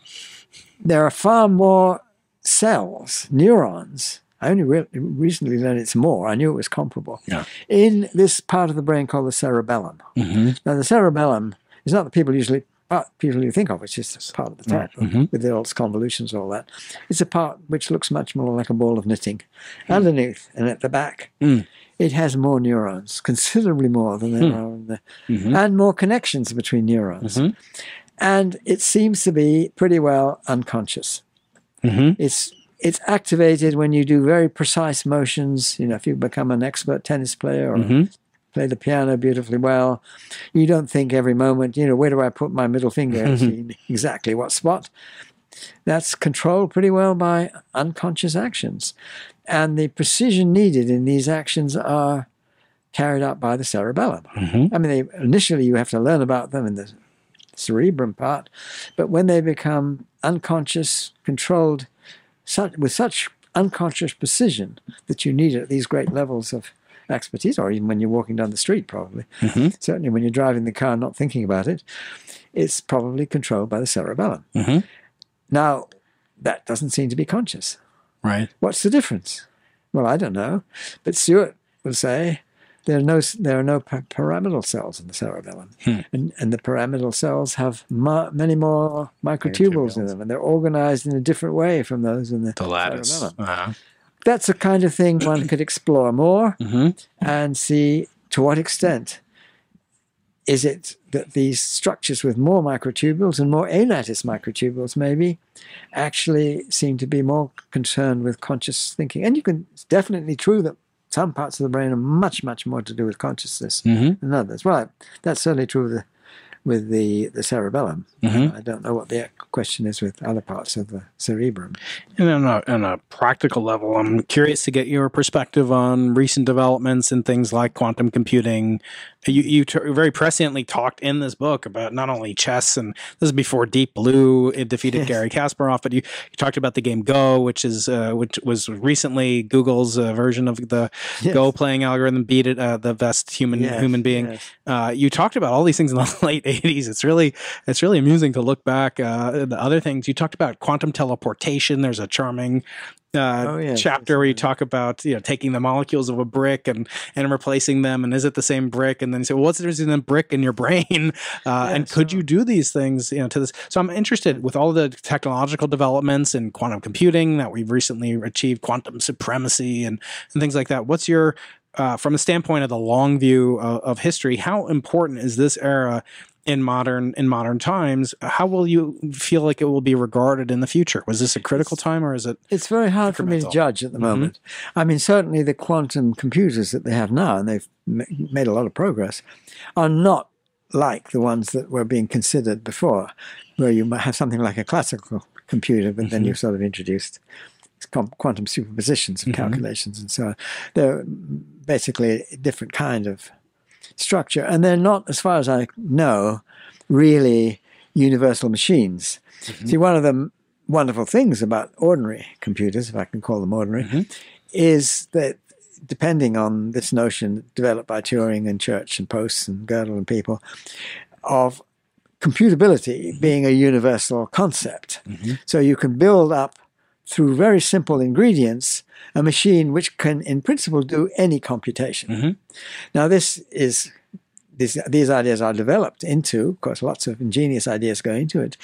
there are far more cells, neurons. I only re- recently learned it's more. I knew it was comparable. Yeah. In this part of the brain called the cerebellum. Mm-hmm. Now, the cerebellum is not the people usually part people you think of, which is part of the type Mhm. with the its convolutions, all that. It's a part which looks much more like a ball of knitting. Underneath and at the back, Mm. It has more neurons, considerably more than there Hmm. are in the, Mhm. and more connections between neurons. Mhm. And it seems to be pretty well unconscious. Mhm. It's it's activated when you do very precise motions. You know, if you become an expert tennis player or Mhm. play the piano beautifully well, you don't think every moment, you know, where do I put my middle finger in exactly what spot? That's controlled pretty well by unconscious actions. And the precision needed in these actions are carried out by the cerebellum. Mhm. I mean, they, initially you have to learn about them in the cerebrum part, but when they become unconscious, controlled such, with such unconscious precision that you need at these great levels of expertise, or even when you're walking down the street, probably, Mhm. certainly when you're driving the car not thinking about it, it's probably controlled by the cerebellum. Mhm. Now, that doesn't seem to be conscious. Right. What's the difference? Well, I don't know, but Stuart will say there are no there are no py- pyramidal cells in the cerebellum, Hmm. and, and the pyramidal cells have mu- many more microtubules in them, and they're organized in a different way from those in the, The lattice. cerebellum. Uh-huh. That's the kind of thing one could explore more Mhm. and see to what extent is it that these structures with more microtubules and more A lattice microtubules maybe actually seem to be more concerned with conscious thinking and you can it's definitely true that some parts of the brain are much much more to do with consciousness Mhm. than others right that's certainly true with the with the, the cerebellum Mhm. i don't know what the question is with other parts of the cerebrum And on a, on a practical level, I'm curious to get your perspective on recent developments in things like quantum computing. You, you t- very presciently talked in this book about not only chess, and this is before Deep Blue it defeated Yes. Garry Kasparov, but you, you talked about the game Go, which is uh, which was recently Google's uh, version of the Yes. Go playing algorithm beat it, uh, the best human Yes, human being. uh, you talked about all these things in the late 80s it's really it's really amusing to look back uh, the other things. You talked about quantum teleportation. There's a charming uh, Oh, yes, chapter where you talk about you know taking the molecules of a brick and and replacing them and is it the same brick? And then you say well, what's the difference in the brick in your brain? Uh, and Yeah, could sure. you do these things you know to this? So i'm interested with all the technological developments in quantum computing that we've recently achieved quantum supremacy and and things like that. What's your uh, from the standpoint of the long view of, of history, how important is this era in modern in modern times? How will you feel like it will be regarded in the future? Was this a critical time, or is it? It's very hard for me to judge at the Mhm. moment. I mean, certainly the quantum computers that they have now, and they've made a lot of progress, are not like the ones that were being considered before, where you might have something like a classical computer, but then you sort of introduced quantum superpositions and Mhm. calculations and so on. They're basically a different kind of structure, and they're not, as far as I know, really universal machines. See, one of the wonderful things about ordinary computers, if I can call them ordinary, Mhm. is that depending on this notion developed by Turing and Church and Post and Gödel and people of computability being a universal concept. Mhm. So you can build up through very simple ingredients a machine which can, in principle, do any computation. Mhm. Now, this is these, these ideas are developed into, of course, lots of ingenious ideas go into it,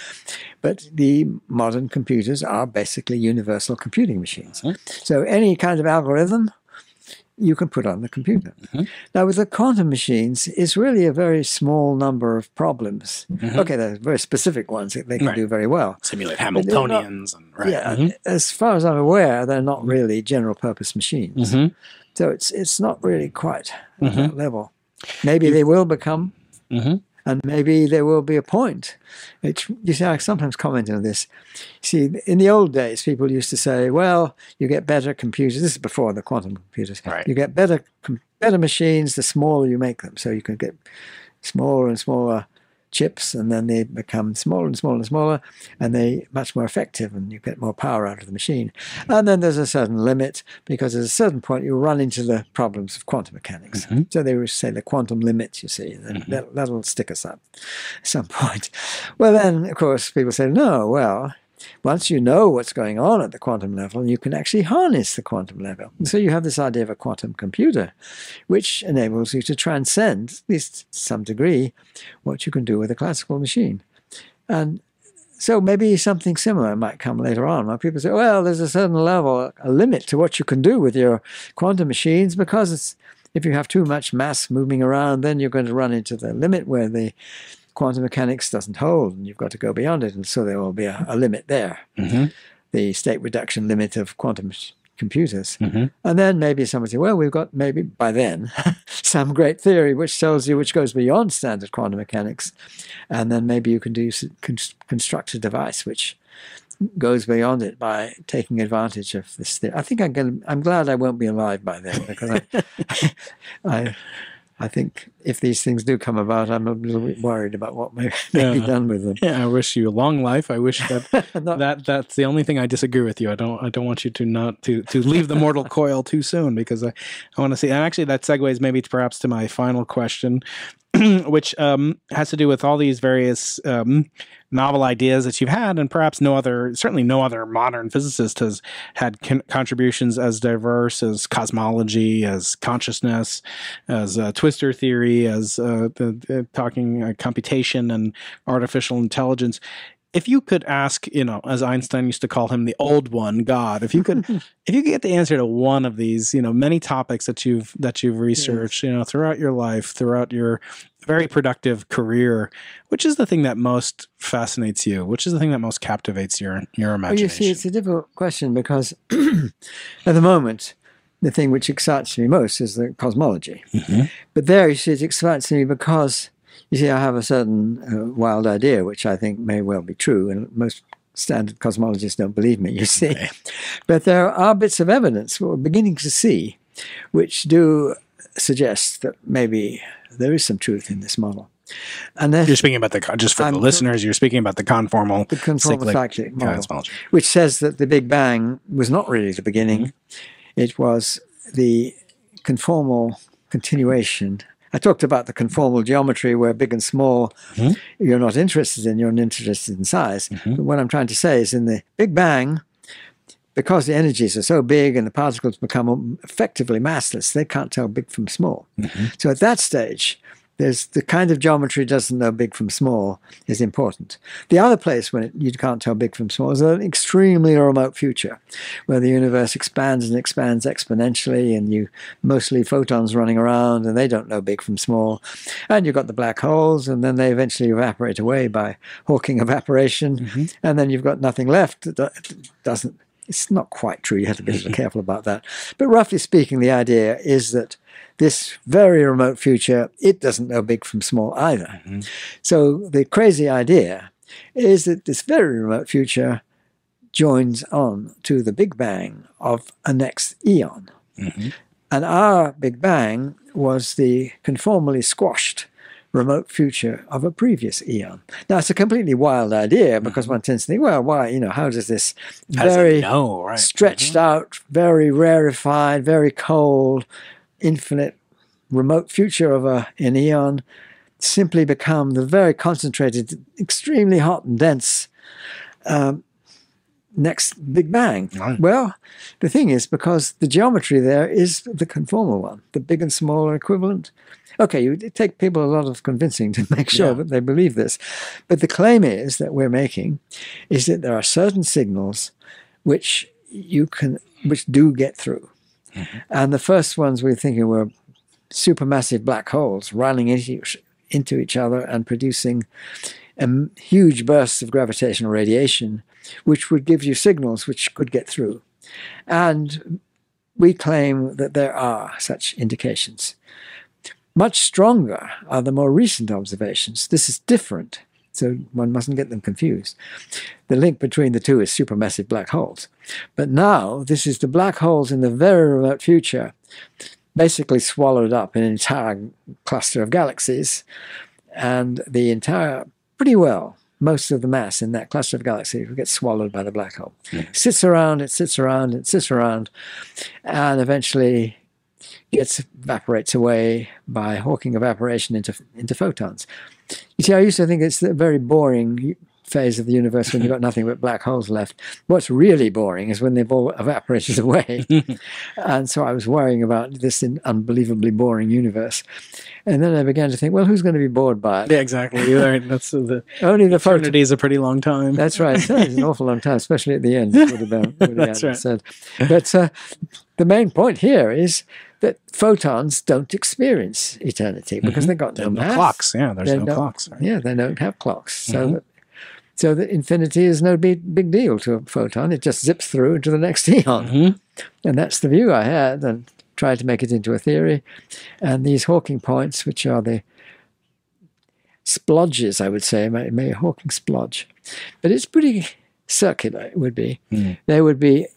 but the modern computers are basically universal computing machines. Mhm. So any kind of algorithm you can put on the computer. Mhm. Now, with the quantum machines, it's really a very small number of problems. Mhm. Okay, there's very specific ones that they can Right. do very well. Simulate they're not- Hamiltonians and right. Yeah, Mhm. as far as I'm aware, they're not really general purpose machines. Mhm. So it's it's not really quite at that level. Maybe they will become. And maybe there will be a point. It, you see, I sometimes comment on this. See, in the old days, people used to say, "Well, you get better computers." This is before the quantum computers. Right. You get better com- better machines the smaller you make them, so you can get smaller and smaller chips, and then they become smaller and smaller and smaller, and they much more effective, and you get more power out of the machine. Mm-hmm. And then there's a certain limit because at a certain point you run into the problems of quantum mechanics. Mm-hmm. So they say the quantum limit. You see, that, mm-hmm. that'll stick us up at some point. Well, then of course people say, no, well. Once you know what's going on at the quantum level, you can actually harness the quantum level. And so you have this idea of a quantum computer, which enables you to transcend, at least to some degree, what you can do with a classical machine. And so maybe something similar might come later on, where people say, well, there's a certain level, a limit to what you can do with your quantum machines, because if you have too much mass moving around, then you're going to run into the limit where the quantum mechanics doesn't hold, and you've got to go beyond it, and so there will be a, a limit there, Mhm. the state reduction limit of quantum computers. Mhm. And then maybe somebody say, well, we've got maybe by then some great theory which tells you which goes beyond standard quantum mechanics, and then maybe you can do con- construct a device which goes beyond it by taking advantage of this theory. I think I'm going. I'm glad I won't be alive by then because I, I, I think if these things do come about, I'm a little bit worried about what may, may be done with them. Yeah, I wish you a long life. I wish that Not- that that's the only thing I disagree with you. I don't I don't want you to not to to leave the mortal coil too soon because I, I want to see and actually that segues maybe to perhaps to my final question, which um, has to do with all these various um, novel ideas that you've had and perhaps no other certainly no other modern physicist has had con- contributions as diverse as cosmology as consciousness as uh, twistor theory as uh, the, the talking uh, computation and artificial intelligence if you could ask, you know, as Einstein used to call him, the old one, God, if you could, if you could get the answer to one of these, you know, many topics that you've that you've researched, you know, throughout your life, throughout your very productive career, which is the thing that most fascinates you? Which is the thing that most captivates your your Well, imagination? you see, it's a difficult question because at the moment, the thing which excites me most is the cosmology. Mhm. But there, you see, it excites me because, you see, I have a certain uh, wild idea, which I think may well be true, and most standard cosmologists don't believe me, you see. Okay. But there are bits of evidence we're beginning to see which do suggest that maybe there is some truth in this model. And then You're speaking about the just for I'm- the listeners. You're speaking about the conformal the conformal cyclic model. cosmology. which says that the Big Bang was not really the beginning. It was the conformal continuation. I talked about the conformal geometry where big and small Mhm. you're not interested in, you're not interested in size. Mhm. But what I'm trying to say is in the Big Bang, because the energies are so big and the particles become effectively massless, they can't tell big from small. Mhm. So at that stage, there's the kind of geometry doesn't know big from small is important. The other place when it, you can't tell big from small is an extremely remote future, where the universe expands and expands exponentially, and you mostly photons running around, and they don't know big from small. And you've got the black holes, and then they eventually evaporate away by Hawking evaporation, mm-hmm. and then you've got nothing left that doesn't. It's not quite true. You have to be careful about that. But roughly speaking, the idea is that this very remote future, it doesn't know big from small either. So the crazy idea is that this very remote future joins on to the Big Bang of a next eon. Mhm. And our Big Bang was the conformally squashed remote future of a previous eon. Now, it's a completely wild idea because one tends to think, well, why, you know, how does this How does very know, right? stretched out, very rarefied, very cold, infinite, remote future of a, an eon simply become the very concentrated, extremely hot and dense um, next Big Bang? Right. Well, the thing is, because the geometry there is the conformal one, the big and small are equivalent. Okay, you it take people a lot of convincing to make sure Yeah. that they believe this. But the claim is that we're making is that there are certain signals which you can which do get through. And the first ones we we're thinking were supermassive black holes running into each, into each other and producing um, huge bursts of gravitational radiation, which would give you signals which could get through. And we claim that there are such indications. Much stronger are the more recent observations. This is different, so one mustn't get them confused. The link between the two is supermassive black holes. But now, this is the black holes in the very remote future, basically swallowed up an entire cluster of galaxies. and the entire, pretty well, most of the mass in that cluster of galaxies will get swallowed by the black hole. it Sits around, it sits around, it sits around, and eventually gets evaporates away by Hawking evaporation into into photons. You see, I used to think it's the very boring phase of the universe when you've got nothing but black holes left. What's really boring is when they've all evaporated away. and so I was worrying about this unbelievably boring universe. And then I began to think, well, who's going to be bored by it? Yeah, exactly. Right. That's the Only the eternity is a pretty long time. That's right. It's an awful long time, especially at the end. Would have been, would have That's right. said. But uh, the main point here is that photons don't experience eternity because they've got no, Mm-hmm. no clocks. Yeah, there's They no don't- clocks. right? Yeah, they don't have clocks. So Mhm. that so that infinity is no big big deal to a photon. It just zips through into the next eon. Mhm. And that's the view I had and tried to make it into a theory. And these Hawking points, which are the splodges, I would say, may, may Hawking splodge. But it's pretty circular, it would be. Mm. There would be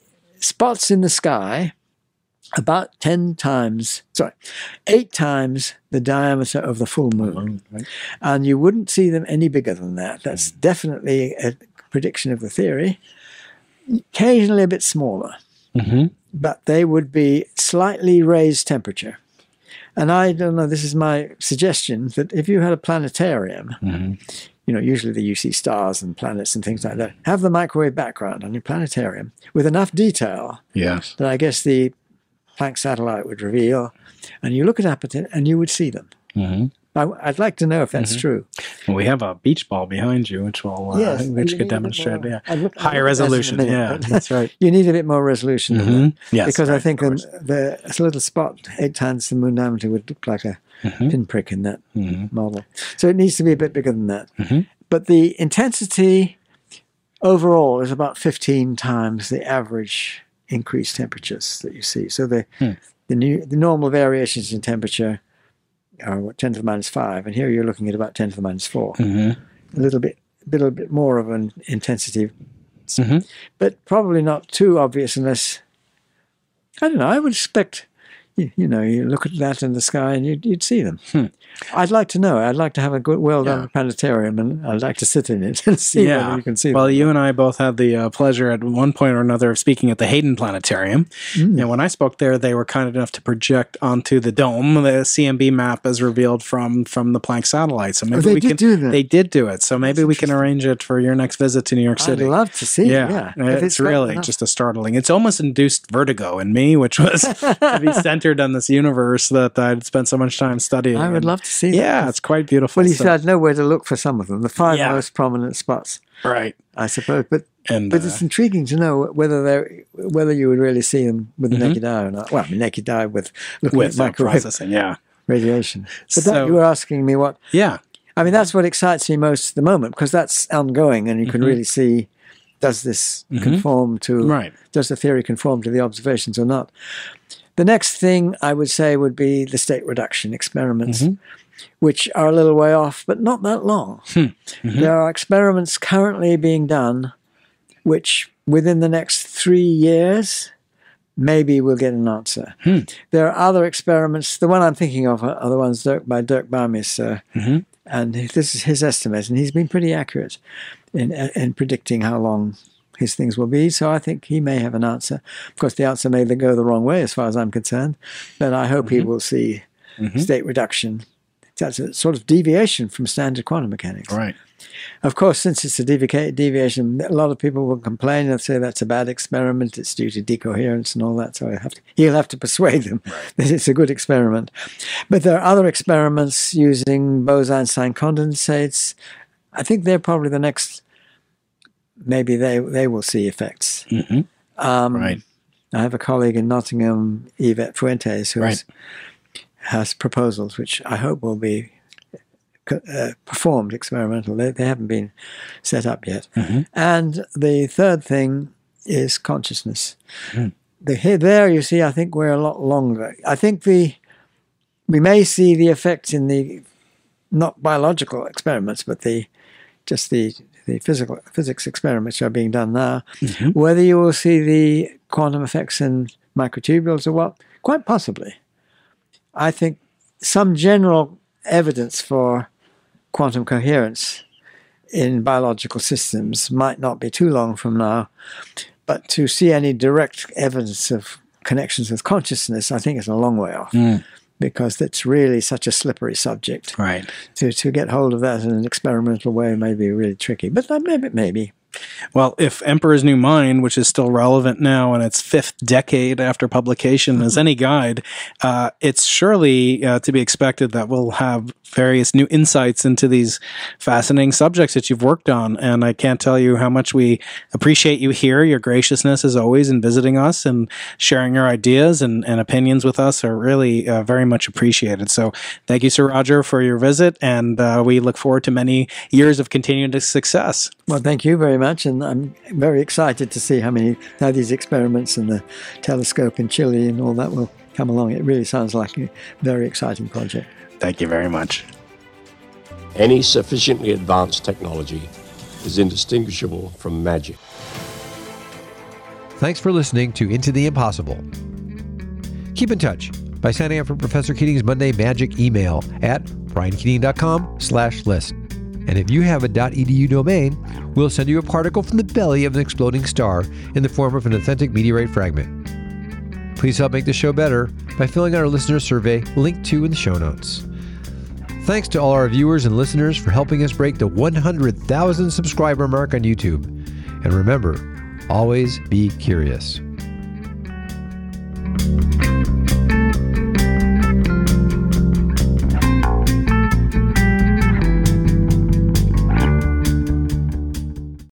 spots in the sky about 10 times, sorry, eight times the diameter of the full moon. Right. And you wouldn't see them any bigger than that. That's definitely a prediction of the theory. Occasionally a bit smaller, Mhm. but they would be slightly raised temperature. And I don't know, this is my suggestion that if you had a planetarium, Mhm. you know, usually you see stars and planets and things like that, have the microwave background on your planetarium with enough detail Yes. that I guess the Planck satellite would reveal, and you look at it and you would see them. Mhm. I, I'd like to know if that's Mhm. true. Well, we have a beach ball behind you, which will uh, Yes, which could demonstrate. Yeah. Look- Higher look at that in a resolution, minute, yeah, that's right. You need a bit more resolution than that. Mhm. Yes, because I think of the, course. the a little spot eight times the moon diameter would look like a Mhm. pinprick in that Mhm. model. So it needs to be a bit bigger than that. Mhm. But the intensity overall is about 15 times the average increased temperatures that you see. So the Hmm. the new the normal variations in temperature are what, 10 to the minus 5, and here you're looking at about 10 to the minus 4. Mhm. A little bit a little bit more of an intensity Mhm. but probably not too obvious unless I don't know. I would expect you, you know you look at that in the sky and you'd, you'd see them. Hmm. I'd like to know. I'd like to have a good, well done Yeah. planetarium, and I'd like to sit in it and see Yeah. whether you can see Well, them. you and I both had the uh, pleasure at one point or another of speaking at the Hayden Planetarium. Mm. And when I spoke there, they were kind enough to project onto the dome the CMB map as revealed from from the Planck satellite. So maybe Oh, they we did can. do that. They did do it. So maybe we can arrange it for your next visit to New York City. I'd love to see. yeah, Yeah, If it's, really enough- just a startling. It's almost induced vertigo in me, which was to be centered on this universe that I'd spent so much time studying. I would And love to see. Yeah, it's quite beautiful. Well, you So- said I'd know where to look for some of them. The five Yeah. most prominent spots, right. I suppose. But And but uh, it's intriguing to know whether they whether you would really see them with the Mhm. naked eye or not. Well, I mean, naked eye with looking with at uh, microwave processing, yeah, radiation. But So- that, you were asking me what yeah. I mean, that's what excites me most at the moment because that's ongoing, and you can Mhm. really see does this Mhm. conform to Right. does the theory conform to the observations or not. The next thing I would say would be the state reduction experiments, Mhm. which are a little way off, but not that long. Mhm. There are experiments currently being done, which within the next three years, maybe we'll get an answer. Hmm. There are other experiments. The one I'm thinking of are the ones Dirk, by Dirk Bouwmeester, uh, Mhm. and this is his estimate, and he's been pretty accurate in in predicting how long his things will be. So I think he may have an answer. Of course, the answer may go the wrong way, as far as I'm concerned, but I hope he will see Mhm. state reduction. That's a sort of deviation from standard quantum mechanics. Right. Of course, since it's a devica- deviation, a lot of people will complain and say that's a bad experiment. It's due to decoherence and all that. So I have to, he'll have to persuade them that it's a good experiment. But there are other experiments using Bose-Einstein condensates. I think they're probably the next. Maybe they they will see effects. hmm Um, Right. I have a colleague in Nottingham, Ivette Fuentes, who has, Right. has proposals which I hope will be uh, performed experimental. They, they haven't been set up yet. Mhm. And the third thing is consciousness. Mm. The, here, there, you see, I think we're a lot longer. I think the we may see the effects in the not biological experiments, but the just the the physical physics experiments are being done now. Mhm. Whether you will see the quantum effects in microtubules or what, quite possibly. I think some general evidence for quantum coherence in biological systems might not be too long from now. But to see any direct evidence of connections with consciousness, I think is a long way off. Because it's really such a slippery subject. Right. To, to get hold of that in an experimental way may be really tricky. But maybe, maybe. Well, if Emperor's New Mind, which is still relevant now in its fifth decade after publication, is any guide, uh, it's surely uh, to be expected that we'll have various new insights into these fascinating subjects that you've worked on. And I can't tell you how much we appreciate you here. Your graciousness, as always, in visiting us and sharing your ideas and, and opinions with us are really uh, very much appreciated. So thank you, Sir Roger, for your visit. And uh, we look forward to many years of continued success. Well, thank you very much, and I'm very excited to see how many how these experiments and the telescope in Chile and all that will come along. It really sounds like a very exciting project. Thank you very much. Any sufficiently advanced technology is indistinguishable from magic. Thanks for listening to Into the Impossible. Keep in touch by signing up for Professor Keating's Monday Magic email at briankeating.com slash list. And if you have a .edu domain, we'll send you a particle from the belly of an exploding star in the form of an authentic meteorite fragment. Please help make the show better by filling out our listener survey linked to in the show notes. Thanks to all our viewers and listeners for helping us break the 100,000 subscriber mark on YouTube. And remember, always be curious.